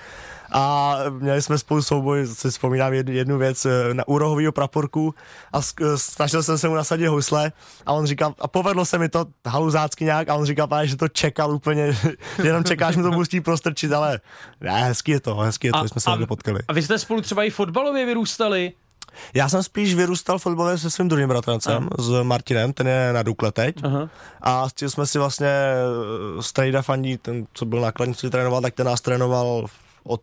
A měli jsme spolu souboj, si vzpomínám jednu, jednu věc, eh, na úrohovýho praporku a sk- snažil jsem se mu nasadit housle a on říkal, a povedlo se mi to haluzácky nějak a on říkal, pane, že to čekal úplně, že jenom čekáš mi to pustí prostrčit, ale ne, hezký je to, hezký je to, A- jsme se a- potkali. A vy jste spolu třeba i fotbalově vyrůstali? Já jsem spíš vyrůstal fotbalově se svým druhým bratrancem, s Martinem, ten je na Dukle teď. Aha. A s tím jsme si vlastně eh, Strejda Fandí, ten, co byl nákladní, co trénoval, tak ten nás trénoval od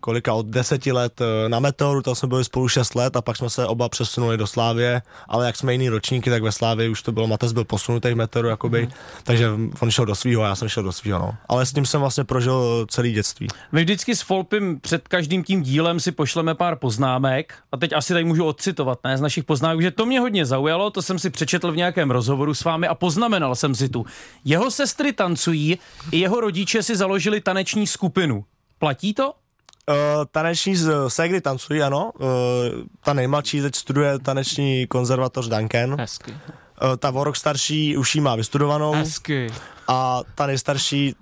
kolika, od deseti let eh, na Meteoru, tam jsme byli spolu 6 let a pak jsme se oba přesunuli do Slávě, ale jak jsme jiný ročníky, tak ve Slávě už to bylo, Matez byl posunutý v Meteoru, jakoby, Mhm. takže on šel do svého, já jsem šel do svého, no. Ale s tím jsem vlastně prožil celý dětství. My vždycky s Folpem před každým tím dílem si pošleme pár poznámek a teď asi tady můžu odcitovat, ne, z našich poznámek, že to mě hodně zaujalo, to jsem si přečetl v nějakém rozhovoru s vámi a poznamenal jsem si tu. Jeho sestry tancují, i jeho rodiče si založili taneční skupinu. Platí to? Uh, taneční z Segry tancují, ano. Uh, ta nejmladší teď studuje taneční konzervatoř Duncan. Hezky. Uh, ta o rok starší už ji má vystudovanou Hezky. a ta nejstarší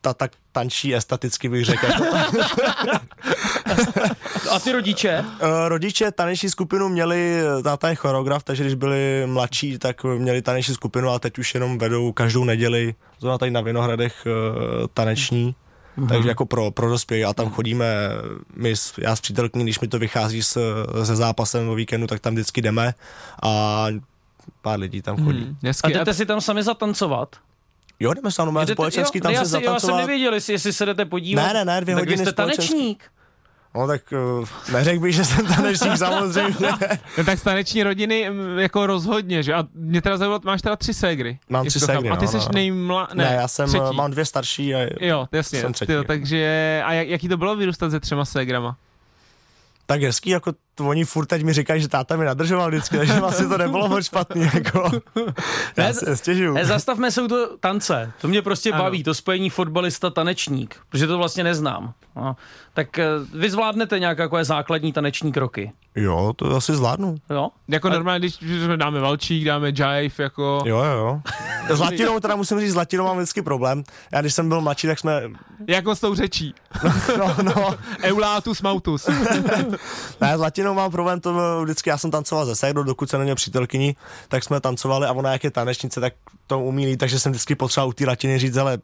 ta tak tančí esteticky bych řekl. A ty rodiče? Uh, rodiče taneční skupinu měli, táta je choreograf, takže když byli mladší, tak měli taneční skupinu a teď už jenom vedou každou neděli, zrovna tady na Vinohradech uh, taneční. Takže jako pro, pro dospělí a tam chodíme, my, já s přítelkyní, když mi to vychází s, se zápasem o víkendu, tak tam vždycky jdeme a pár lidí tam chodí. Hmm. A jdete si tam sami zatancovat? Jo, jdeme se společensky jo, tam já, se si, já jsem zatancovat. nevěděl, jestli, jestli se jdete podívat. Ne, ne, ne, dvě tak hodiny vy jste společensky. tanečník. No tak uh, neřekl bych, že jsem tanečník samozřejmě. No tak z taneční rodiny mm, jako rozhodně, že? A mě teda zajímalo, máš teda tři ségry. Mám tři chápu. ségry, A ty no, jsi no, no. nejmla... Ne, já jsem, třetí. třetí. mám dvě starší a Jo, jasně. jsem třetí, Tyjo, jo. takže, a jak, jaký to bylo vyrůstat se třema ségrama? tak hezký, jako oni furt teď mi říkají, že táta mi nadržoval vždycky, takže vlastně to nebylo moc špatný, jako. Já Ne, si nestěžuju. Ne, zastavme se u to tance. To mě prostě Ano. baví, to spojení fotbalista-tanečník, protože to vlastně neznám. No. Tak eh, vy zvládnete nějaké jako základní taneční kroky. Jo, to asi zvládnu. Jo? Jako A- normálně, když dáme valčík, dáme jive, jako... Jo, jo, jo. S latinou teda musím říct, s latinou mám vždycky problém. Já když jsem byl mladší, tak jsme, Jako s tou řečí. no, no, Eulatus mautus. ne, s latinou mám problém, to vždycky, já jsem tancoval ze ségrou, dokud se neměl přítelkyni, tak jsme tancovali a ona jak je tanečnice, tak to umí líp, takže jsem vždycky potřeboval u té latiny říct, ale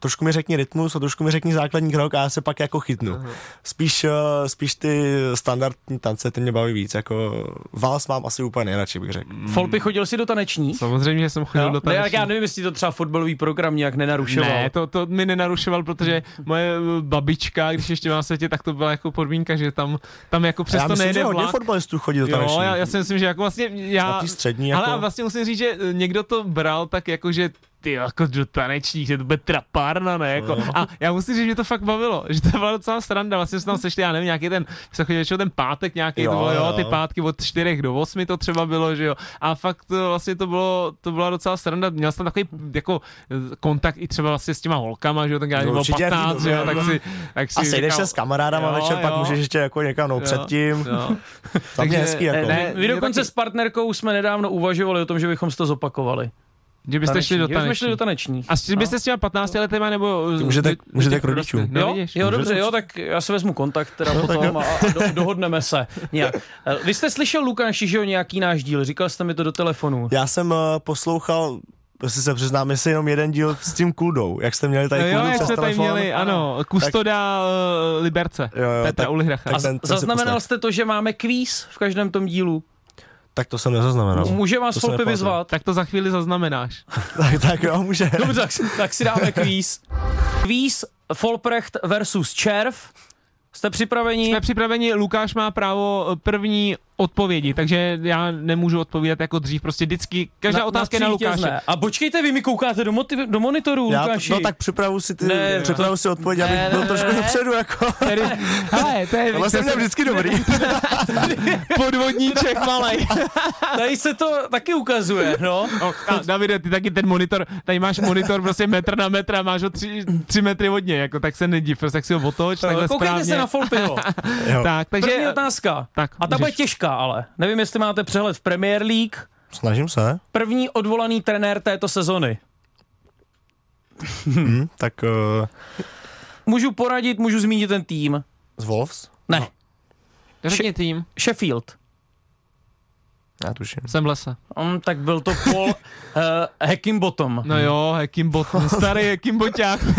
trošku mi řekni rytmus a trošku mi řekni základní krok a já se pak jako chytnu. Spíš, eh, spíš ty standardní tance, ty mě baví víc, jako vals mám asi úplně nejradši, bych řekl. Folpy chodil si do taneční? Samozřejmě, že jsem chodil Jo? do Ne, jak taneční. já nevím, jestli to třeba fotbalový program nějak nenarušoval. Ne, to, to mi nenarušoval, protože moje eh, babička, když ještě na světě, tak to byla jako podmínka, že tam, tam jako já přesto myslím, nejde že hodně vlak. fotbalistů chodí do Jo, taneční. já, já si myslím, že jako vlastně já... Střední, Ale jako- a vlastně musím říct, že eh, někdo to bral tak jakože ty jako do tanečních, že to bude trapárna, ne, jako. A já musím říct, že mě to fakt bavilo, že to byla docela sranda, vlastně jsme tam sešli, já nevím, nějaký ten, se chodil většinou ten pátek nějaký, Jo, to bylo, jo, jo. ty pátky od 4 do 8 to třeba bylo, že jo. A fakt to, vlastně to bylo, to byla docela sranda, měl jsem tam takový jako eh, kontakt i třeba vlastně s těma holkama, že jo, tak já No, bylo určitě, 15, že jo, tak si, tak si A sejdeš říkal- se s kamarádama Jo, večer, pak jo. můžeš ještě jako někam no, předtím. Jo. Tam je Takže, hezký jako. ne, Vy mě dokonce taky- s partnerkou jsme nedávno uvažovali o tom, že bychom si to zopakovali. Že byste šli do Že bychom šli do tanečních. tanečních. A šli byste s těma 15 letýma nebo... Ty můžete- do můžete k rodičům. dorostlých? No, jo, vidíš? jo, dobře, jo, tak já si vezmu kontakt teda potom a, a do, dohodneme se nějak. Eh, Vy jste slyšel, Lukáši, že jo, nějaký náš díl, říkal jste mi to do telefonu. Já jsem uh, poslouchal, jestli se přiznám, jestli jenom jeden díl s tím Kuldou, jak jste měli tady No jo, jak přes jsme tady telefon. měli, ano, kustoda uh, Liberce, Jo, jo, Petra tak- Ulihracha. A tak zaznamenal jste to, že máme kvíz v každém tom dílu? Tak to jsem nezaznamenal. Může vás Folpy vyzvat? Tak to za chvíli zaznamenáš. tak, tak jo, může. Dobře, tak, si- tak si dáme kvíz. Kvíz Folprecht versus Červ. Jste připraveni? Jsme připraveni, Lukáš má právo eh, první odpovědi, takže já nemůžu odpovídat jako dřív, prostě vždycky, každá otázka je na Lukáše. A počkejte, vy mi koukáte do, motiv- do monitoru, Já, Lukáši. no tak připravu si ty, Ne, připravu si odpověď, ne, abych ne, byl ne, trošku dopředu, jako. Tedy, hele, to je Ale jsem vždycky dobrý. podvodníček malej. Tady se to taky ukazuje, no. No, a Davide, ty taky ten monitor, tady máš monitor prostě metr na metr a máš ho tři, tři metry od něj, jako tak se nediv, prostě tak si ho otoč, takhle Koukejte správně. se na Folpyho. Tak, takže... První otázka. tak, A ta bude můžeš. Těžká, ale. Nevím, jestli máte přehled v Premier League. Snažím se. První odvolaný trenér této sezony. Hm, tak uh, Můžu poradit, můžu zmínit ten tým. z Wolves? Ne, Řekni tým, Sheffield. Já tuším. jsem v lese. Um, tak byl to Paul uh, Heckingbottom. No jo, Hekimbot, starý Hekimboťák. Uh,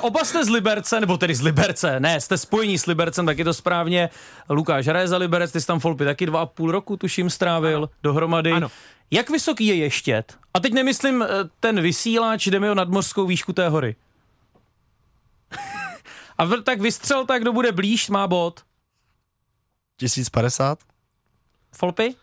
oba jste z Liberce, nebo tedy z Liberce, ne, jste spojení s Libercem, tak je to správně. Lukáš Reza Liberec, ty jsi tam Folpy taky dva a půl roku, tuším, strávil ano. dohromady. Ano. Jak vysoký je ještět? A teď nemyslím eh, ten vysílač, jdeme o nadmořskou výšku té hory. a tak vystřel tak, kdo bude blíž, má bod. 1050? Folpy?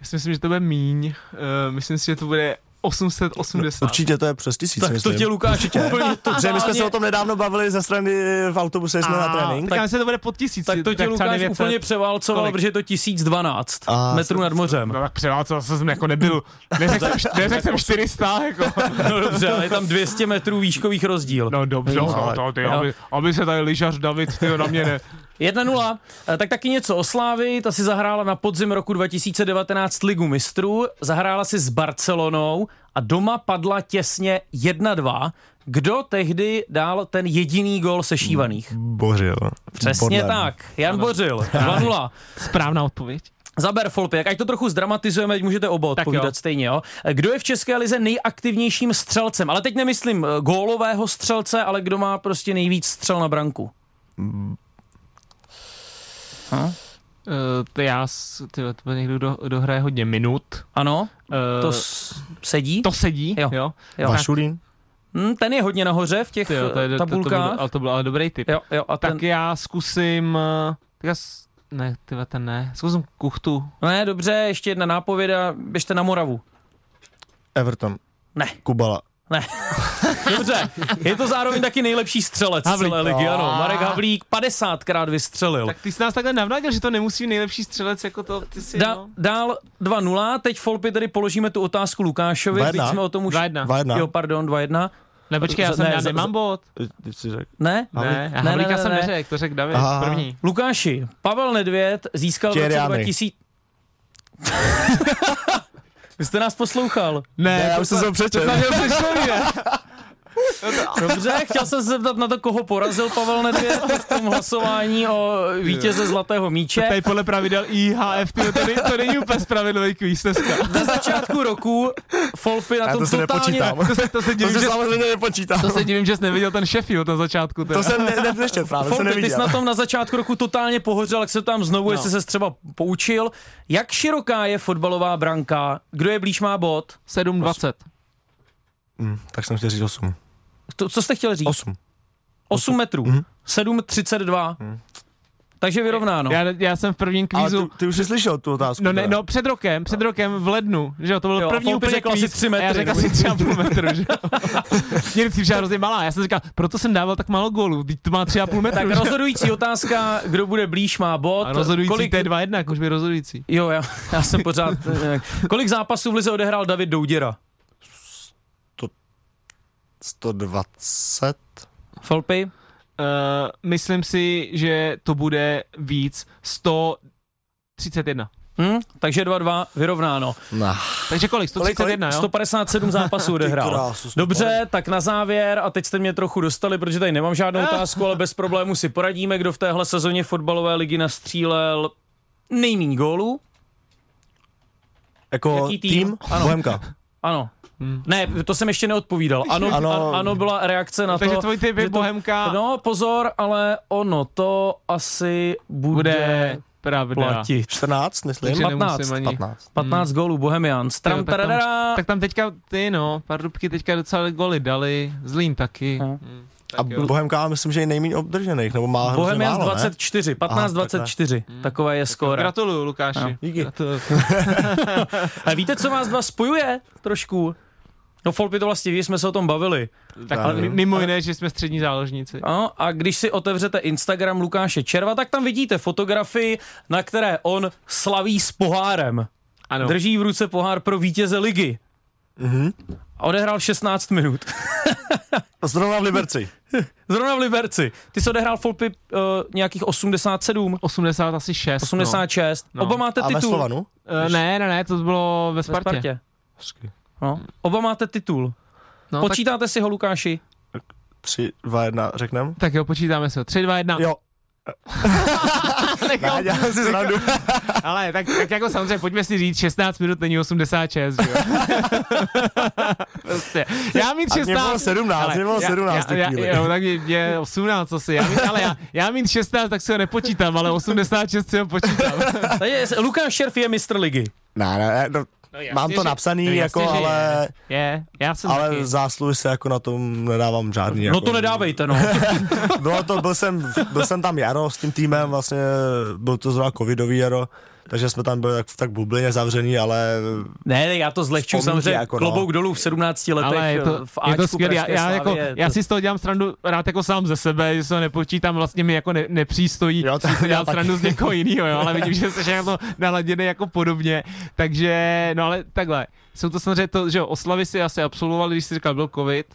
Já si myslím, že to bude míň. Uh, myslím si, že to bude 880. Určitě to je přes tisíc, Tak to myslím. tě, Lukáš, úplně Protože my jsme se o tom nedávno bavili ze strany v autobuse, jsme na trénink. Tak já myslím, že to bude pod tisíc. Tak to tě třeba Lukáš 900. úplně převálcoval, Kolik? protože je to 1012 A, metrů nad mořem. No tak převálcoval jsem jako nebyl. Neřekl jsem, neřekl jsem 400, jako. No dobře, ale je tam 200 metrů výškových rozdíl. No dobře, No, no, to, ty, aby, aby, se tady lyžař David, ty na mě ne. 1-0. Eh, Tak taky něco o Slávy, ta si zahrála na podzim roku 2019 ligu mistrů, zahrála si s Barcelonou a doma padla těsně 1-2. Kdo tehdy dal ten jediný gol sešívaných? Bořil. Přesně Podle tak, Jan Bořil, 2-0. Správná odpověď. Zaber Folpy, jak ať to trochu zdramatizujeme, teď můžete oba Tak odpovídat jo. stejně. Jo? Kdo je v České lize nejaktivnějším střelcem? Ale teď nemyslím eh, gólového střelce, ale kdo má prostě nejvíc střel na branku. Uh, to já, ty, to byl někdo, kdo, kdo hraje hodně minut. Ano, Uh, to s- sedí. to sedí, Jo. jo. Jo. Vašulín? Hm, ten je hodně nahoře v těch Ty jo, to, je, eh, to, to, to, byl, tabulkách. ale to byl ale dobrý tip. Jo, jo, a ten, Tak já zkusím, eh, tak já, s- ne, ty ten ne, zkusím kuchtu. Ne, dobře, ještě jedna nápověda, běžte na Moravu. Everton. Ne, Kubala. Ne. Dobře, je to zároveň taky nejlepší střelec Havlík. celé ligy, ano. Ah. Marek Havlík 50krát vystřelil. Tak ty jsi nás takhle navnadil, že to nemusí nejlepší střelec jako to, ty si, Da, no. dál 2-0, teď Folpy tedy položíme tu otázku Lukášovi, 2:1. teď jsme o tom už... 2-1. 2-1. Jo, pardon, 2-1. Ne, počkej, já, jsem, ne, já za- nemám bod. Ty jsi řekl. Ne? Ne, já Ne, ne, ne, jsem ne. neřekl, to řekl David, Aha. první. Lukáši, Pavel Nedvěd získal v roce Thierry 2000... Vy jste nás poslouchal. Ne, já už jsem se to přečetl. Dobře, chtěl jsem se zeptat na to, koho porazil Pavel Nedvěd v tom hlasování o vítěze Zlatého míče. Tady podle pravidel IHF, ty, to, není, to není úplně spravedlivý kvíz dneska. Na začátku roku Folpy na tom to totálně... nepočítám. To se, to se To divím, se že, samozřejmě nepočítá. to se divím, že jsi neviděl ten Sheffield na začátku. Teda. To jsem ne, nepřeštěl právě, jsem Folpy, ty jsi neviděl. na tom na začátku roku totálně pohořel, jak se tam znovu, no. jestli se třeba poučil. Jak široká je fotbalová branka? Kdo je blíž má bod? 7-20. Hm, tak jsem chtěl říct 8. To, co jste chtěl říct? 8. 8 metrů. Mhm. 7,32. takže vyrovnáno. Já, já jsem v prvním Ale kvízu... ty, ty už jsi slyšel tu otázku. No, ne, no před rokem, před rokem v lednu, že jo, to byl Jo, první úplně řekl asi kvíz. tři A já metry, řekl nebo- asi tři a půl metru, že jo. Mě přišla hrozně malá, já jsem říkal, proto jsem dával tak málo gólů, teď to má tři a půl metru, Tak že rozhodující otázka, kdo bude blíž, má bod. A rozhodující Kolik... to je 2-1, už by rozhodující. Jo, já, já jsem pořád... eh, Kolik zápasů v Lize odehrál David Douděra? 120? Folpy? Uh, myslím si, že to bude víc 131. Hm? Takže 2-2, vyrovnáno. No. Takže kolik? 131, jo? 157 zápasů odehrál. krásu. Dobře, tak na závěr, a teď jste mě trochu dostali, protože tady nemám žádnou otázku, ale bez problému si poradíme, kdo v téhle sezóně fotbalové ligy nastřílel nejméně gólů. Jako Jaký tým? tým? Ano. Bohemka. Ano. Ne, to jsem ještě neodpovídal. Ano, ano, Ano. ano byla reakce na Takže to. tvůj typ je že to- Bohemka No, pozor, ale ono to asi bude, bude pravda. platit. 14, myslím. Takže 15, nemusím ani... 15. 15 gólů Bohemians. Jo, Tram, tak, tam, tak tam teďka ty no, Pardubky teďka docela goly dali, Zlín taky. No. Hmm, A tak jo. Bohemka myslím, že je nejméně obdržených, nebo má hrozně Bohemians málo, ne? 24, 15-24. Takové je skóre. Gratuluju, Lukáši. No. Díky. Gratuluju. A víte, co vás dva spojuje trošku? No Folpy to vlastně ví, jsme se o tom bavili. Tak ale nevím. mimo jiné, že jsme střední záložníci. No, a když si otevřete Instagram Lukáše Červa, tak tam vidíte fotografii, na které on slaví s pohárem. Ano. Drží v ruce pohár pro vítěze ligy. Mhm. A odehrál 16 minut. Zrovna v Liberci. Zrovna v Liberci. Ty jsi odehrál Folpy uh, nějakých 87, 80 asi 6. 86. No. Oba máte A ve titul. Slovanu? No. Uh, ne, ne, ne, to bylo ve Ve Spartě. Spartě. Hezky. No. Oba máte titul. No, Počítáte si ho, Lukáši? 3, 2, 1, řeknem? tak, tak jo, počítáme se. 3, 2, 1. Jo. Ne, dělám si zrandu. Ale tak, tak jako samozřejmě, pojďme si říct, 16 minut není 86, že jo? prostě. Já mít A 16... mě bylo 17, ale mě bylo já- 17 já, já, chvíli. jo, tak mě, mě 18 asi. Já mít, ale já, já mít 16, tak si ho nepočítám, ale 86 si ho počítám. Lukáš Šerf je mistr ligy. Ne, ne, ne, no, jasně, mám to že- napsaný, no, jako, jasně, že ale, Je, je, já jsem ale taky. zásluhy se jako na tom nedávám žádný. No jako, to nedávejte, no. Bylo to, byl jsem, byl jsem tam jaro s tím týmem, vlastně byl to zrovna covidový jaro, takže jsme tam byli tak, tak bublině zavřený, ale Ne, já to zlehču samozřejmě. jako no. Klobouk dolů v 17 letech ale je to, v je to Ačku skvělé. Já, já, jako, já to- si z toho dělám srandu rád jako sám ze sebe, že se nepočítám, vlastně mi jako ne, nepřístojí Jo, to- si to dělat taky. srandu z někoho jiného, jo, ale vidím, že jsi jako naladěný jako podobně, takže, no ale takhle, jsou to samozřejmě to, že jo, oslavy si asi absolvovali, když jsi říkal, byl covid,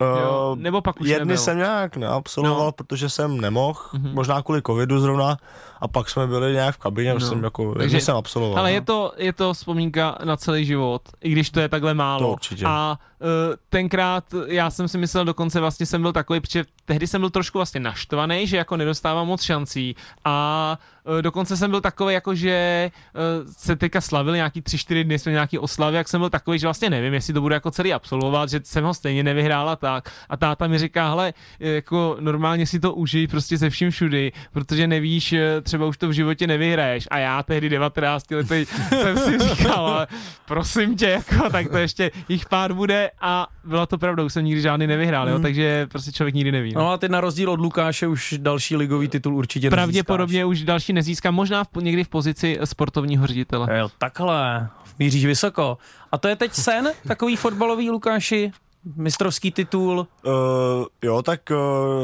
jo, uh, nebo pak už jedny nebyl. jsem nějak neabsolvoval, No. protože jsem nemohl, Mhm. mm-hmm. možná kvůli covidu zrovna, a pak jsme byli nějak v kabině, No. jsem jako, Takže- jsem absolvoval. Ale no. je to, je to vzpomínka na celý život, i když to je takhle málo. To určitě. A uh, tenkrát já jsem si myslel, dokonce vlastně jsem byl takový, protože tehdy jsem byl trošku vlastně naštvaný, že jako nedostávám moc šancí a uh, dokonce jsem byl takový, jako že uh, se teďka slavili nějaký tři, čtyři dny, jsme nějaký oslavy, jak jsem byl takový, že vlastně nevím, jestli to budu jako celý absolvovat, že jsem ho stejně nevyhrál a tak. A táta mi říká, hele, jako normálně si to užij prostě ze vším všudy, protože nevíš, eh, třeba už to v životě nevyhraješ. A já tehdy 19 letý jsem si říkal, ale prosím tě, jako, tak to ještě jich pár bude a byla to pravda, už jsem nikdy žádný nevyhrál, jo, takže prostě člověk nikdy neví. No. No a ty na rozdíl od Lukáše už další ligový titul určitě Pravděpodobně už další nezískám, možná v, někdy v pozici sportovního ředitele. Jo, takhle, míříš vysoko. A to je teď sen, takový fotbalový Lukáši? Mistrovský titul? Uh, jo, tak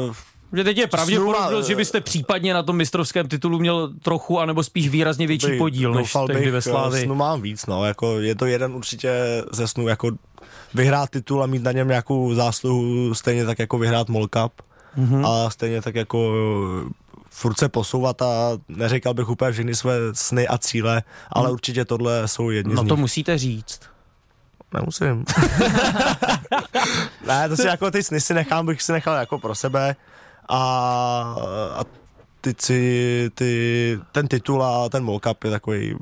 uh, Že teď je pravděpodobnost, že byste případně na tom mistrovském titulu měl trochu, anebo spíš výrazně větší by- podíl, než doufal tehdy bych, ve eh, Slávii. Snů mám víc, no, jako je to jeden určitě ze snů, jako vyhrát titul a mít na něm nějakou zásluhu, stejně tak jako vyhrát Mall Cup Mhm. a stejně tak jako eh, furt se posouvat a neříkal bych úplně všechny své sny a cíle, ale určitě tohle jsou jedni. No z to nich. musíte říct. Nemusím. ne, to si jako ty sny si nechám, bych si nechal jako pro sebe a, a ty, si, ty, ten titul a ten Cup je takový,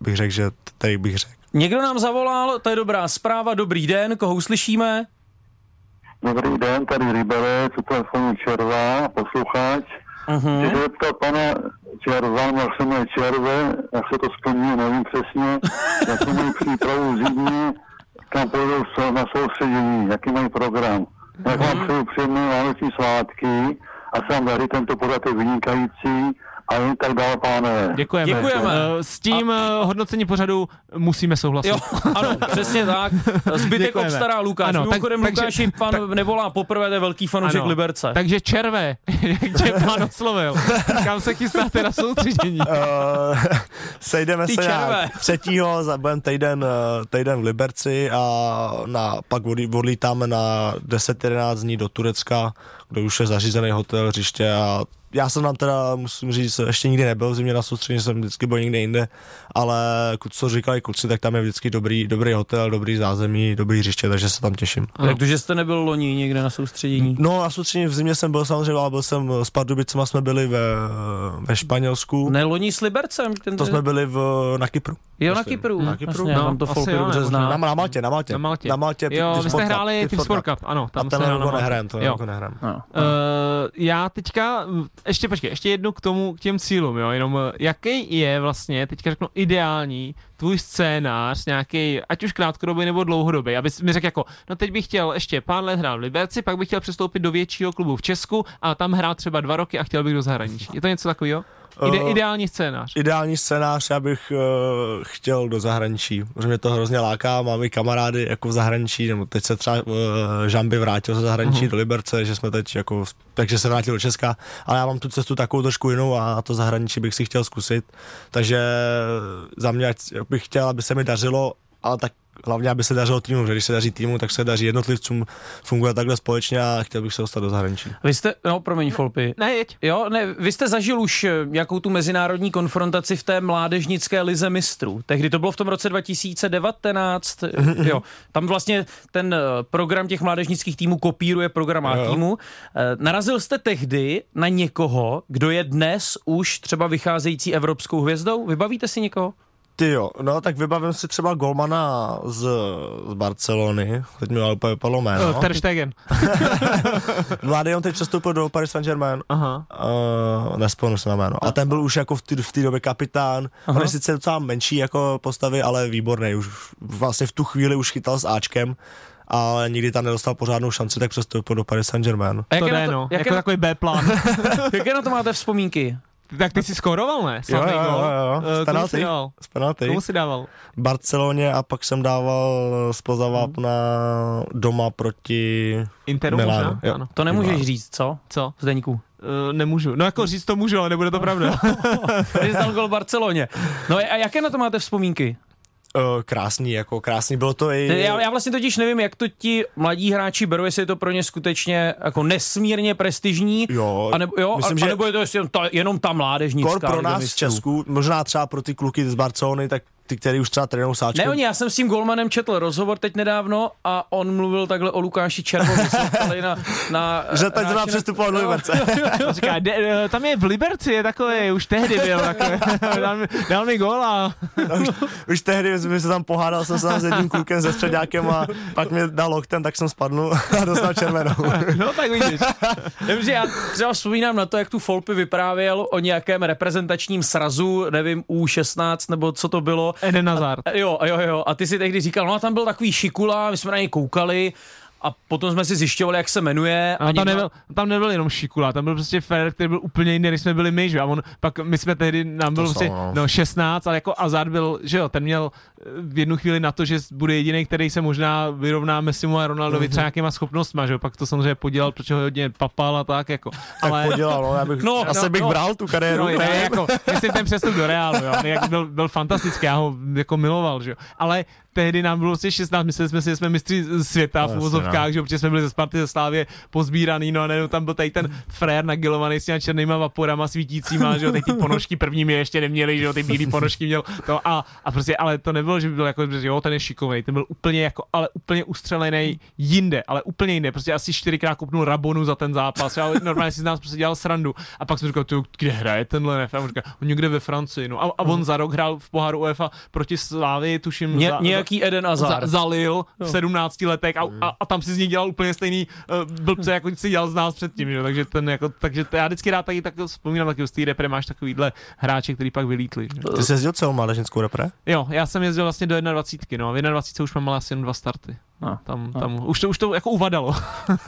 bych řekl, že tady bych řekl. Někdo nám zavolal, to je dobrá zpráva, dobrý den, koho uslyšíme? Dobrý den, tady Ryberec, u telefonu Červa, posluchač. Uh-huh. Chci se zeptat pana Červa, jak se jmenuje Červe, jak se to splní, nevím přesně, jakou mají přípravu zimní, kam půjdou na soustředění, jaký mají program. Jak vám přeju příjemné vánoční svátky a sám tady tento pořad je vynikající a jen tak dál, pánové. Děkujeme. Děkujeme. Eh, S tím a... hodnocení pořadu musíme souhlasit. Jo, ano, přesně tak. Zbytek Děkujeme. obstará Lukáš. Ano, tak- Mimochodem, takže- Lukáši, pan tak- nevolá poprvé, to je velký fanoušek Ano. Liberce. Takže červé, jak tě pán oslovil. Kam se chystáte na soustředění? Uh, sejdeme Ty se červé. na třetího, budeme týden, eh, týden v Liberci a na, pak odlí- odlítáme na 10-11 dní do Turecka, kde už je zařízený hotel, hřiště a já jsem tam teda, musím říct, ještě nikdy nebyl v zimě na soustředění, jsem vždycky byl někde jinde, ale co říkali kluci, tak tam je vždycky dobrý, dobrý hotel, dobrý zázemí, dobrý hřiště, takže se tam těším. Jak to, že jste nebyl loni někde na soustředění? No na soustředění v zimě jsem byl samozřejmě, ale byl jsem s Pardubicema, jsme byli ve, ve Španělsku. Ne, loni s Libercem. Ten, To jsme byli v, na Kypru. Jo, na. Kypru. Na Kypru? Jasně, No, já mám to asi jo, dobře ne, znám. Na, na Maltě, na Maltě. Na Maltě. Na Maltě. Jo, vy jste hráli Team Sport Cup, ano. Tam Tam ten se nehrám, to jako nehrám. No. Uh, já teďka, ještě počkej, ještě jednu k tomu, k těm cílům, jo, jenom eh, jaký je vlastně, teďka řeknu ideální tvůj scénář, nějaký, ať už krátkodobý nebo dlouhodobý, abys mi řekl jako, no teď bych chtěl ještě pár let hrát v Liberci, pak bych chtěl přestoupit do většího klubu v Česku a tam hrát třeba dva roky a chtěl bych do zahraničí. Je to něco takového? Ide, Eh, ideální scénář. Ideální scénář, já bych uh, chtěl do zahraničí, protože mě to hrozně láká, mám i kamarády jako v zahraničí, nebo teď se třeba uh, Žamby vrátil ze zahraničí Mhm. do Liberce, že jsme teď jako, takže se vrátil do Česka, ale já mám tu cestu takovou trošku jinou a to zahraničí bych si chtěl zkusit, takže za mě bych chtěl, aby se mi dařilo, ale tak hlavně, aby se dařilo týmu, že když se daří týmu, tak se daří jednotlivcům, funguje takhle společně a chtěl bych se dostat do zahraničí. Vy jste, no promiň Folpy, Ne, jeď. Jo, ne, vy jste zažil už eh, nějakou tu mezinárodní konfrontaci v té mládežnické lize mistrů. Tehdy to bylo v tom roce 2019, eh, jo. Tam vlastně ten eh, program těch mládežnických týmů kopíruje program A týmu. Eh, Narazil jste tehdy na někoho, kdo je dnes už třeba vycházející evropskou hvězdou? Vybavíte si někoho? Ty jo, no tak vybavím si třeba Golmana z, z Barcelony, teď mi ale úplně vypadlo jméno. No. Ter Stegen. Mladý on teď přestoupil do Paris Saint-Germain. Aha. Uh, nespomenu se na jméno. A ten byl už jako v té v té době kapitán. Aha. On je sice docela menší jako postavy, ale výborný. Už vlastně v tu chvíli už chytal s Ačkem ale nikdy tam nedostal pořádnou šanci, tak přestoupil do Paris Saint-Germain. A To jaké, jde, na no. to, jaké, Jako na, takový B-plán. jaké na to máte vzpomínky? Tak ty jsi skoroval, ne? Slavný Jo, jo, jo, jo. Eh, Z Komu penalty. jsi dával? Z penalty. Komu jsi dával? Barceloně a pak jsem dával z Pozavápna doma proti Interu Milánu. možná? Jo. Ano. To nemůžeš říct, co? Co? Zdeňku. Uh, nemůžu. No jako říct to můžu, ale nebude to pravda. Když dal gol Barceloně. No a jaké na to máte vzpomínky? Uh, krásný, jako krásný. Bylo to i... Já, já vlastně totiž nevím, jak to ti mladí hráči berou, jestli je to pro ně skutečně jako nesmírně prestižní, Jo, a nebo, jo, myslím, a, že- a nebo je to jenom ta, jenom ta mládežnická. Kor pro nás v. Česku, možná třeba pro ty kluky z Barcelony, tak ty, který už třeba trénují sáčku. Ne, oni, já jsem s tím Golmanem četl rozhovor teď nedávno a on mluvil takhle o Lukáši Červovi, na, na Že teď zrovna přestupoval do Liberce. Říká, de, eh, tam je v Liberci, je takový, už tehdy byl takový, dal, mi, dal mi gól a už, už tehdy jsme se tam pohádal jsem se tam s jedním klukem ze středákem a pak mě dal loktem, tak jsem spadnul a dostal červenou. no tak vidíš. Že já třeba vzpomínám na to, jak tu Folpy vyprávěl o nějakém reprezentačním srazu, nevím, U16 nebo co to bylo. Eden Hazard. Jo, jo, jo. A ty si tehdy říkal, no a tam byl takový šikula, my jsme na něj koukali a potom jsme si zjišťovali, jak se jmenuje. A tam, někdo- nebyl, tam nebyl jenom Šikula, tam byl prostě Ferrer, který byl úplně jiný, než jsme byli my, že jo? A on, pak my jsme tehdy, nám bylo prostě, no. no 16, ale jako Azar byl, že jo, ten měl eh, v jednu chvíli na to, že bude jediný, který se možná vyrovná Messimu a Ronaldovi Mhm. třeba nějakýma schopnostma, že jo? Pak to samozřejmě podělal, protože ho hodně papal a tak, jako. Ale... Tak podělal, no, já bych, No, asi no, bych no. bral tu kariéru. No, ne, jako, myslím ten přestup do Realu, jo, on jak byl, byl fantastický, já ho jako miloval, že jo. Ale tehdy nám bylo vlastně 16, mysleli jsme si, že jsme mistři světa v jasně, uvozovkách, no. že protože jsme byli ze Sparty ze Slávě pozbíraný, no a najednou tam byl tady ten frér nagilovaný s těma černýma vaporama svítícíma, že jo, teď ty ponožky první mi ještě neměli, že jo, ty bílé ponožky měl to a, a prostě, ale to nebylo, že by byl jako, že jo, ten je šikovný, ten byl úplně jako, ale úplně ustřelený jinde, ale úplně jinde, prostě asi čtyřikrát kopnul Rabonu za ten zápas, ale normálně si z nás prostě dělal srandu a pak jsem říkal, ty, kde hraje tenhle nef? A on říká, on někde ve Francii, no a, a on za rok hrál v poháru UEFA proti Slávii, tuším, Ně, za, nějaký Eden za, Hazard. zalil v 17 letech a, a, a, tam si z něj dělal úplně stejný uh, blbce, jako si dělal z nás předtím, že? takže ten jako, takže to já vždycky rád taky tak vzpomínám taky z té repre máš takovýhle hráče, který pak vylítli. Že? Ty jsi jezdil celou mládežnickou repre? Jo, já jsem jezdil vlastně do 21, no a v 21 už mám asi jen dva starty. No, Tam, tam, už, to, už to jako uvadalo.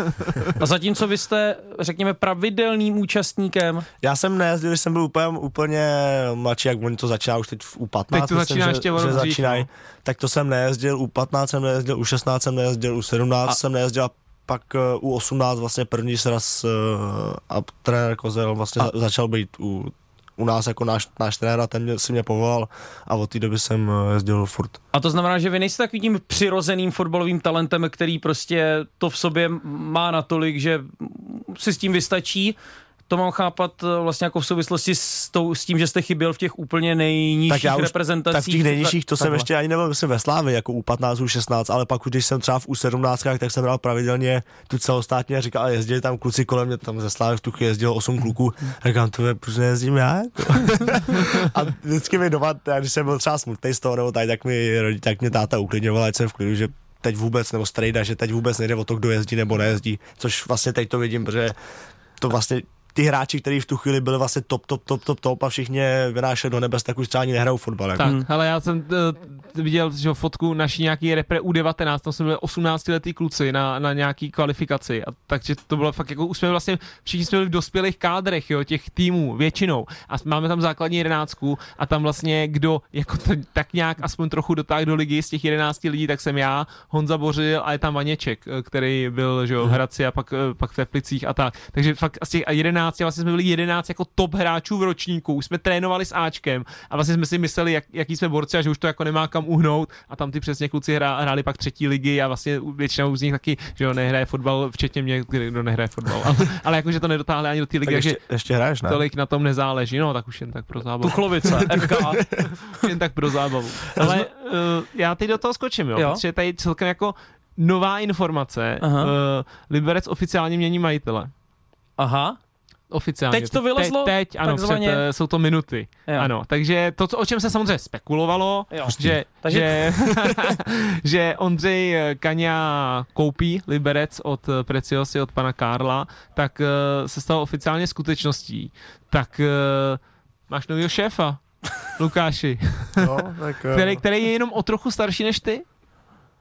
A zatímco vy jste, řekněme, pravidelným účastníkem, Já jsem nejezdil, když jsem byl úplně, úplně mladší, jak oni to začíná už teď v U15. Teď to myslím, začíná že, ještě že začínají. no. Tak to jsem nejezdil, U15 jsem nejezdil, U16 jsem nejezdil, U17 A- jsem nejezdil a pak uh, U18 vlastně první sraz uh, a trenér Kozel vlastně a... začal být u, u nás jako náš, náš trenér a ten mě, si mě povolal a od té doby jsem eh, jezdil furt. a to znamená, že vy nejste takovým tím přirozeným fotbalovým talentem, který prostě to v sobě má natolik, že si s tím vystačí. To mám chápat eh, vlastně jako v souvislosti s, tou, s tím, že jste chyběl v těch úplně nejnižších Tak já už- reprezentacích. Tak v těch nejnižších to jsem Takhle. ještě ani nebyl myslím ve Slávě, jako u 15, u 16, ale pak už když jsem třeba v U17, tak jsem hrál pravidelně tu celostátně a říkal, jezdili tam kluci kolem mě, tam ze Slávy v tu jezdilo 8 kluků, a říkám, to je, proč nejezdím já? A vždycky mi doma, když jsem byl třeba smutný z toho, nebo tady, tak mi, rodi- tak mě táta uklidňoval, ať jsem v klidu, že teď vůbec, nebo strejda, že teď vůbec nejde o to, kdo jezdí nebo nejezdí, což vlastně teď to vidím, protože to vlastně ty hráči, kteří v tu chvíli byli vlastně top, top, top, top, top a všichni vynášeli do nebes, tak už třeba ani nehrajou fotbal. Jako. Tak, ale já jsem uh, viděl že, fotku naší nějaký repre U19, tam jsme byli 18 letý kluci na, na nějaký kvalifikaci, a takže to bylo fakt jako, už jsme vlastně, všichni jsme byli v dospělých kádrech, jo, těch týmů, většinou, a máme tam základní jedenáctku a tam vlastně kdo, jako to, tak nějak aspoň trochu dotáhl do ligy z těch 11 lidí, tak jsem já, Honza Bořil a je tam Vaněček, eh, který byl, že jo, v Hradci a pak, eh, pak v Teplicích a tak, takže fakt z těch 11, vlastně jsme byli 11 jako top hráčů v ročníku, už jsme trénovali s Ačkem a vlastně jsme si mysleli, jak, jaký jsme borci a že už to jako nemá kam uhnout a tam ty přesně kluci hrá, hráli pak třetí ligy a vlastně většinou z nich taky, že jo, nehraje fotbal, včetně mě, kdo nehraje fotbal, ale, ale jakože to nedotáhli ani do té ligy, Tak takže ještě, ještě hraješ, ne? tolik na tom nezáleží, no tak už jen tak pro zábavu. Tuchlovice, FK. jen tak pro zábavu. Ale uh, já teď do toho skočím, jo, Jo. jo. protože tady celkem jako nová informace, Aha. uh, Liberec oficiálně mění majitele. Aha, Oficiálně. Teď to vylezlo, Teď, teď ano, před, takzvaně? eh, jsou to minuty. Jo. Ano, takže to, co, o čem se samozřejmě spekulovalo, Jo. že, Takže- že, že Ondřej Kaňa koupí Liberec od eh, Preciosy, od pana Karla, tak eh, se stalo oficiálně skutečností. Tak máš novýho šéfa, Lukáši, No, tak, který, který je jenom o trochu starší než ty.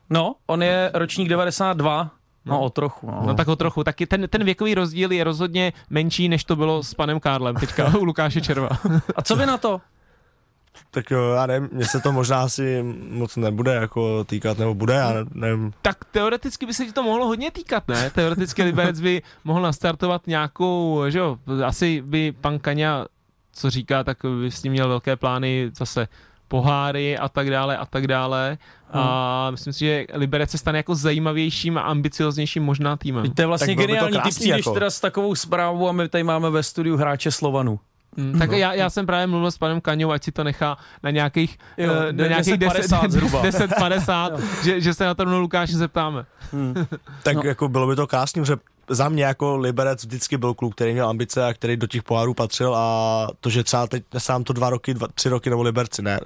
no, on je ročník 92, no, o trochu. No. No tak o trochu. Taky ten, ten věkový rozdíl je rozhodně menší, než to bylo s panem Karlem teďka u Lukáše Červa. A co vy na to? Tak jo, já nevím, mně se to možná asi moc nebude jako týkat, nebo bude, já ne- nevím. Tak teoreticky by se ti to mohlo hodně týkat, ne? Teoreticky Liberec by mohl nastartovat nějakou, že jo, asi by pan Kaňa, co říká, tak by s ním měl velké plány zase poháry a tak dále a tak dále. A myslím si, že Liberec se stane jako zajímavějším a ambicioznějším možná týmem. To je vlastně Tak bylo by to geniální, ty přijdeš jako. teda s takovou zprávou a my tady máme ve studiu hráče Slovanu. Mm, tak já, já jsem právě mluvil s panem Kaňou, ať si to nechá na nějakých, Jo, eh, na nějakých 10-50 zhruba. 10-50, že, že se na to rovnou Lukáše zeptáme. Tak No. no. jako bylo by to krásný, že za mě jako Liberec vždycky byl kluk, který měl ambice a který do těch pohárů patřil a to, že třeba teď sám to dva roky, dva, tři roky nebo Liberci, ne,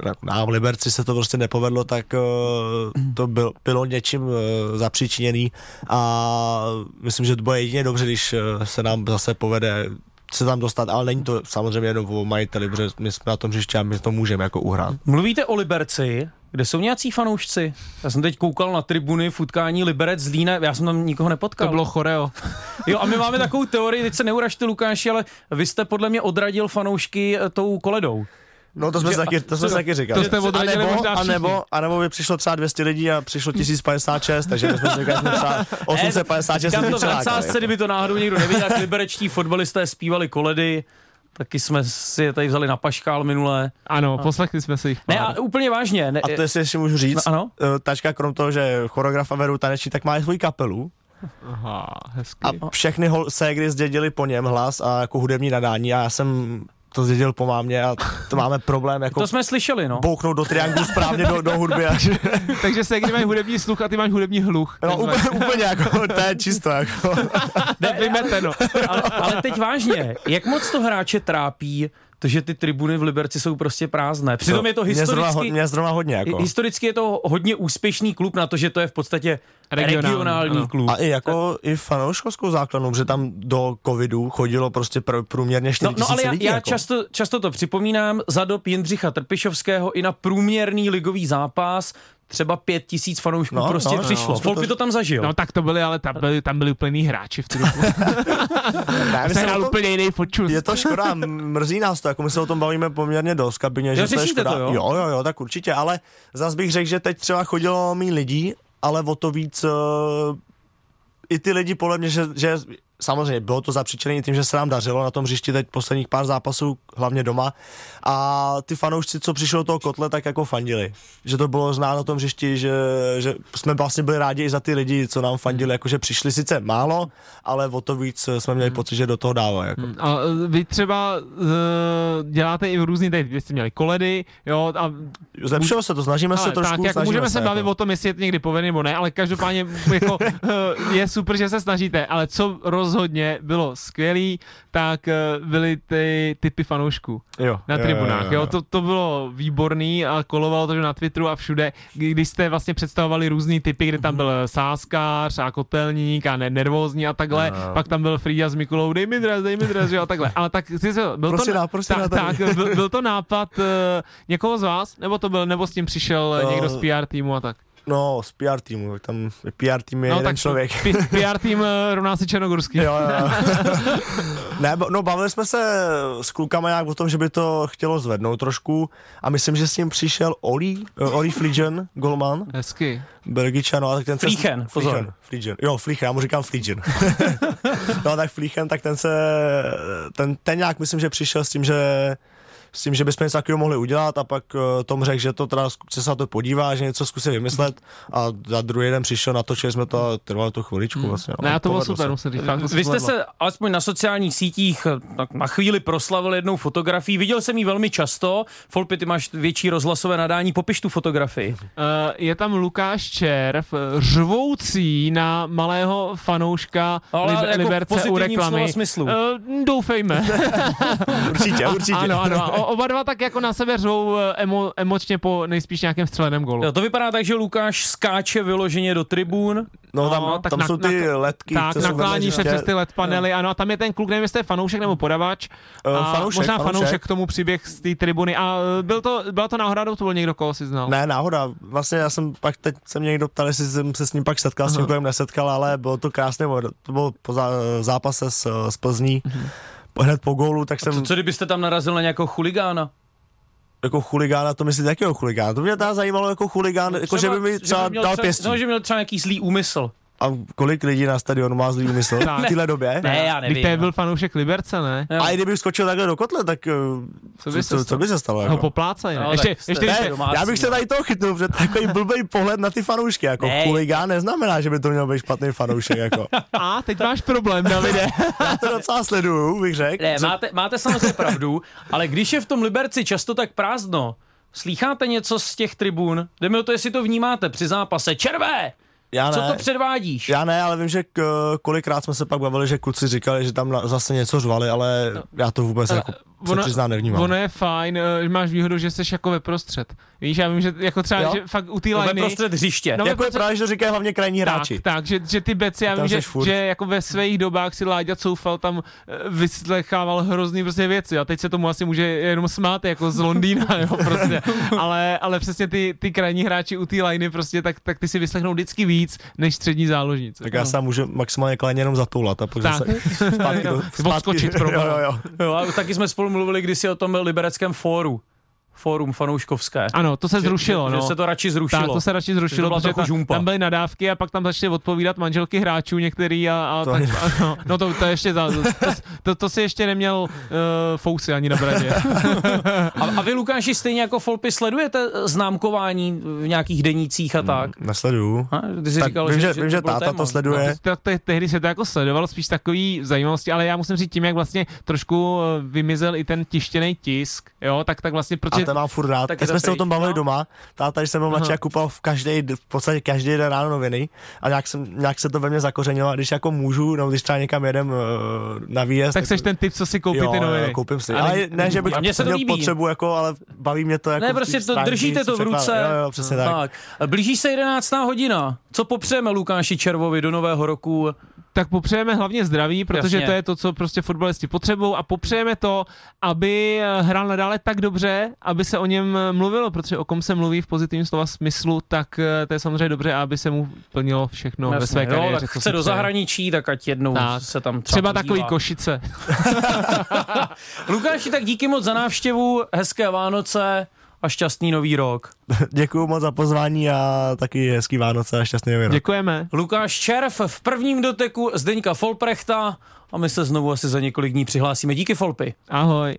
v Liberci se to prostě nepovedlo, tak uh, to byl, bylo něčím uh, zapříčiněný a myslím, že to bude jedině dobře, když uh, se nám zase povede se tam dostat, ale není to samozřejmě jenom o majiteli, protože my jsme na tom hřišti a my to můžeme jako uhrát. Mluvíte o Liberci, kde jsou nějací fanoušci? Já jsem teď koukal na tribuny v utkání Liberec Zlína, já jsem tam nikoho nepotkal. To bylo choreo. Jo, a my máme takovou teorii, teď se neuražte Lukáši, ale vy jste podle mě odradil fanoušky eh, tou koledou. No to jsme, Že- se taky, to jsme taky říkali. to jste a nebo, možná a nebo, a nebo by přišlo třeba 200 lidí a přišlo 1056, takže my jsme si říkali, že jsme třeba 856 Říkám lidí to v kdyby to náhodou někdo neviděl, jak liberečtí fotbalisté zpívali koledy, taky jsme si je tady vzali na paškál minule. Ano, poslechli jsme si jich Ne, pár. a úplně vážně. Ne, A to jestli ještě můžu říct, No, ano. eh, Tačka krom toho, že choreograf a veru taneční, tak má i svou kapelu Aha, hezky. a všechny hol- ségry zdědili po něm hlas a jako hudební nadání a já jsem to zdědil po mámě a to máme problém jako to jsme slyšeli, no. bouchnout do trianglu správně do, do hudby. A, Takže se kdy mají hudební sluch a ty máš hudební hluch. no, úplně, úplně jako, to je čisto. Jako. Ne, vymeteno. Ale, ale teď vážně, jak moc to hráče trápí, to, že ty tribuny v Liberci jsou prostě prázdné. Přitom je to mě zrovna, ho- historicky... mě zrovna hodně. Jako. Historicky je to hodně úspěšný klub na to, že to je v podstatě Regionální, regionální, ano. klub. A i jako i fanouškovskou základnu, protože tam do covidu chodilo prostě pr- průměrně 4 No, no ale já, lidí. já jako. často, často to připomínám, za dob Jindřicha Trpišovského i na průměrný ligový zápas třeba pět tisíc fanoušků No, prostě no, přišlo. no, Folpy to- to tam zažil. No tak to byly, ale tam byli, tam byli úplně jiný hráči v tu dobu. Se hrál tom- úplně jiný fočus. Je to škoda, mrzí nás to, jako my se o tom bavíme poměrně dost kabině, že to je škoda. to, jo? jo, jo, jo, tak určitě, ale zas bych řekl, že teď třeba chodilo méně lidí, ale o to víc uh, i ty lidi podle mě, že, že samozřejmě bylo to zapříčené tím, že se nám dařilo na tom hřišti teď posledních pár zápasů, hlavně doma. A ty fanoušci, co přišlo do toho kotle, tak jako fandili. Že to bylo znát na tom hřišti, že, že jsme vlastně byli rádi i za ty lidi, co nám fandili, jako že přišli sice málo, ale o to víc jsme měli pocit, že do toho dávají. Jako. A eh, vy třeba uh, děláte i v různý, tady vy jste měli koledy, jo, a Zlepšilo se to, snažíme se Ale trošku. tak, jako snažíme můžeme se bavit jako. o tom, jestli je to někdy povedený nebo ne, ale každopádně jako, eh, je super, že se snažíte, ale co rozhodně bylo skvělý, tak eh, byly ty typy fanoušků jo, na jo, tribunách. jo, Jo, jo. To, to bylo výborný a kolovalo to že na Twitteru a všude, když jste vlastně představovali různý typy, kde tam byl sáskář a kotelník a ne, nervózní a takhle, No. pak tam byl Frida s Mikulou, dej mi dres, dej mi dres, jo, a takhle. Ale tak si se, byl to, dá, tak, dá tak, byl, byl, to nápad uh, někoho z vás, nebo to byl, nebo s tím přišel Eh, někdo z PR týmu a tak? No, z PR týmu, tak tam PR tým je No jeden tak člověk. P- PR tým uh, rovná si Černogorský. Jo, jo, ne, no bavili jsme se s klukama nějak o tom, že by to chtělo zvednout trošku a myslím, že s ním přišel Oli, eh, Oli Fliegen, golman, Hezky. Belgičan, no a tak ten se... Flíchen, pozor. Flíchen, Flígen, jo, Flíchen, já mu říkám Fliegen. no tak Flíchen, tak ten se, ten, ten nějak myslím, že přišel s tím, že s tím, že bychom něco takového mohli udělat a pak uh, Tom řekl, že to teda se na to podívá, že něco zkusí vymyslet a za druhý den přišel, natočili jsme to a trvalo to chviličku vlastně. Ne, a to bylo super, se. musím říct. Vy jste se alespoň na sociálních sítích eh, tak na chvíli proslavil jednou fotografii. Viděl jsem ji velmi často. Folpy, ty máš větší rozhlasové nadání. Popiš tu fotografii. Uh, je tam Lukáš Červ, eh, řvoucí na malého fanouška Ale Lib- jako v Liberce u reklamy. smyslu. Uh, doufejme. Určitě, určitě. ano, ano. A o- oba dva tak jako na sebe řvou eh, emo, emočně po nejspíš nějakém střeleném golu. Jo, to vypadá tak, že Lukáš skáče vyloženě do tribun. No tam, No, tak tam na- jsou ty na- letky. Tak, naklání se přes ty LED panely, ano, a tam je ten kluk, nevím, jestli je fanoušek nebo podavač. Eh, a fanoušek, možná fanoušek. fanoušek k tomu příběh z té tribuny. A eh, byl to, byla to náhoda, nebo to byl někdo, koho si znal? Ne, náhoda. Vlastně já jsem pak teď se mě někdo ptal, jestli jsem se s ním pak setkal, s tím nesetkal, ale bylo to krásné. To bylo po zá, zápase s, s Plzní. Hned po gólu, tak jsem Co, co kdybyste tam narazil na nějakého chuligána? jako chuligána, to myslíte jakého chuligána? To mě teda zajímalo jako chuligán, jako že by mi třeba, měl dal pěstí. No, že měl třeba nějaký zlý úmysl. A kolik lidí na stadionu má zlý úmysl v téhle době? Ne, já Když nevím. to byl fanoušek Liberce, ne? Jo. A i kdybych skočil takhle do kotle, tak eh, co, by se co, co by se stalo? Ho Jako? poplácej, ne? No, ještě, ještě, ne, ještě, domácí, Já bych se no. tady toho chytnul, protože takový blbý pohled na ty fanoušky, jako Ne. chuligán neznamená, že by to měl být špatný fanoušek, jako. a teď máš problém, Davide. Já to docela sleduju, bych řekl. Ne, máte, máte samozřejmě pravdu, ale když je v tom Liberci často tak prázdno, slýcháte něco z těch tribun? Jde mi o to, jestli to vnímáte při zápase. Červé! Já Co ne. to předvádíš? Já ne, ale vím, že k, kolikrát jsme se pak bavili, že kluci říkali, že tam na, zase něco řvali, ale já to vůbec jako se přiznám nevnímám. ono je fajn, eh, že máš výhodu, že jsi jako ve prostřed. Víš, já vím, že jako třeba, Jo. že fakt u té No, ve liney... prostřed hřiště. No, jako je ve právě, že to říkají hlavně krajní hráči. Tak, tak že, že ty beci, já vím, že, furt. že jako ve svých dobách si Láďa Coufal tam eh, vyslechával hrozný prostě věci a teď se tomu asi může jenom smát jako z Londýna, jo, prostě. Ale, ale přesně ty, ty krajní hráči u té liney prostě, tak, tak ty si vyslechnou vždycky víc než střední záložníci. Tak já se tam můžu maximálně klidně jenom zatoulat a pak Tak. zase zpátky do, Odskočit pro jo, jo, jo. Jo, a taky jsme spolu mluvili kdysi o tom libereckém fóru. Fórum fanouškovské. Ano, to se Že- zrušilo, že, no. že se to radši zrušilo. Tak, to se radši to zrušilo, byla protože ta, žumpa. tam byly nadávky a pak tam začaly odpovídat manželky hráčů některý a, a To tak, je- no, no to, to, ještě za, to, to, to, si ještě neměl uh, fousy ani na bradě. A, a vy, Lukáši, stejně jako Folpy sledujete známkování v nějakých denících a tak? Nesleduju. A, ty jsi Tak říkal, vím, že, že vím, že to táta téma. to sleduje. tak te, tehdy se to jako sledoval, spíš takový zajímavosti, ale já musím říct tím, jak vlastně trošku eh, vymizel i ten tištěný tisk, jo, tak tak vlastně, A protože ten mám furt rád. Tak jsme se o tom bavili no. doma. Táta, když jsem byl mladší, kupoval v, každý, v podstatě každý den ráno noviny a nějak, jsem, nějak se to ve mně zakořenilo. A když jako můžu, nebo když třeba někam jedem uh, na výjezd, tak seš ten typ, co si koupí jo, ty jo, noviny. koupím si. Ale- Ale ne, že bych A mně se to měl potřebu, jako, ale baví mě to. Jako Ne, prostě to držíte to v ruce. Jo, jo, přesně tak. tak. Blíží se 11. hodina. Co popřejeme Lukáši Červovi do nového roku? Tak popřejeme hlavně zdraví, protože Jasně. to je to, co prostě fotbalisti potřebují a popřejeme to, aby eh, hrál nadále tak dobře, aby se o něm eh, mluvilo, protože o kom se mluví v pozitivním slova smyslu, tak eh, to je samozřejmě dobře, aby se mu plnilo všechno ve Jasně, své jo, kariéře. tak co chce do zahraničí, tak ať jednou Tak. se tam třeba, Třeba takový košice. Lukáši, tak díky moc za návštěvu, hezké Vánoce a šťastný nový rok. Děkuji moc za pozvání a taky hezký Vánoce a šťastný nový rok. Děkujeme. Lukáš Červ v prvním doteku Zdeňka Folprechta a my se znovu asi za několik dní přihlásíme. Díky Folpy. Ahoj.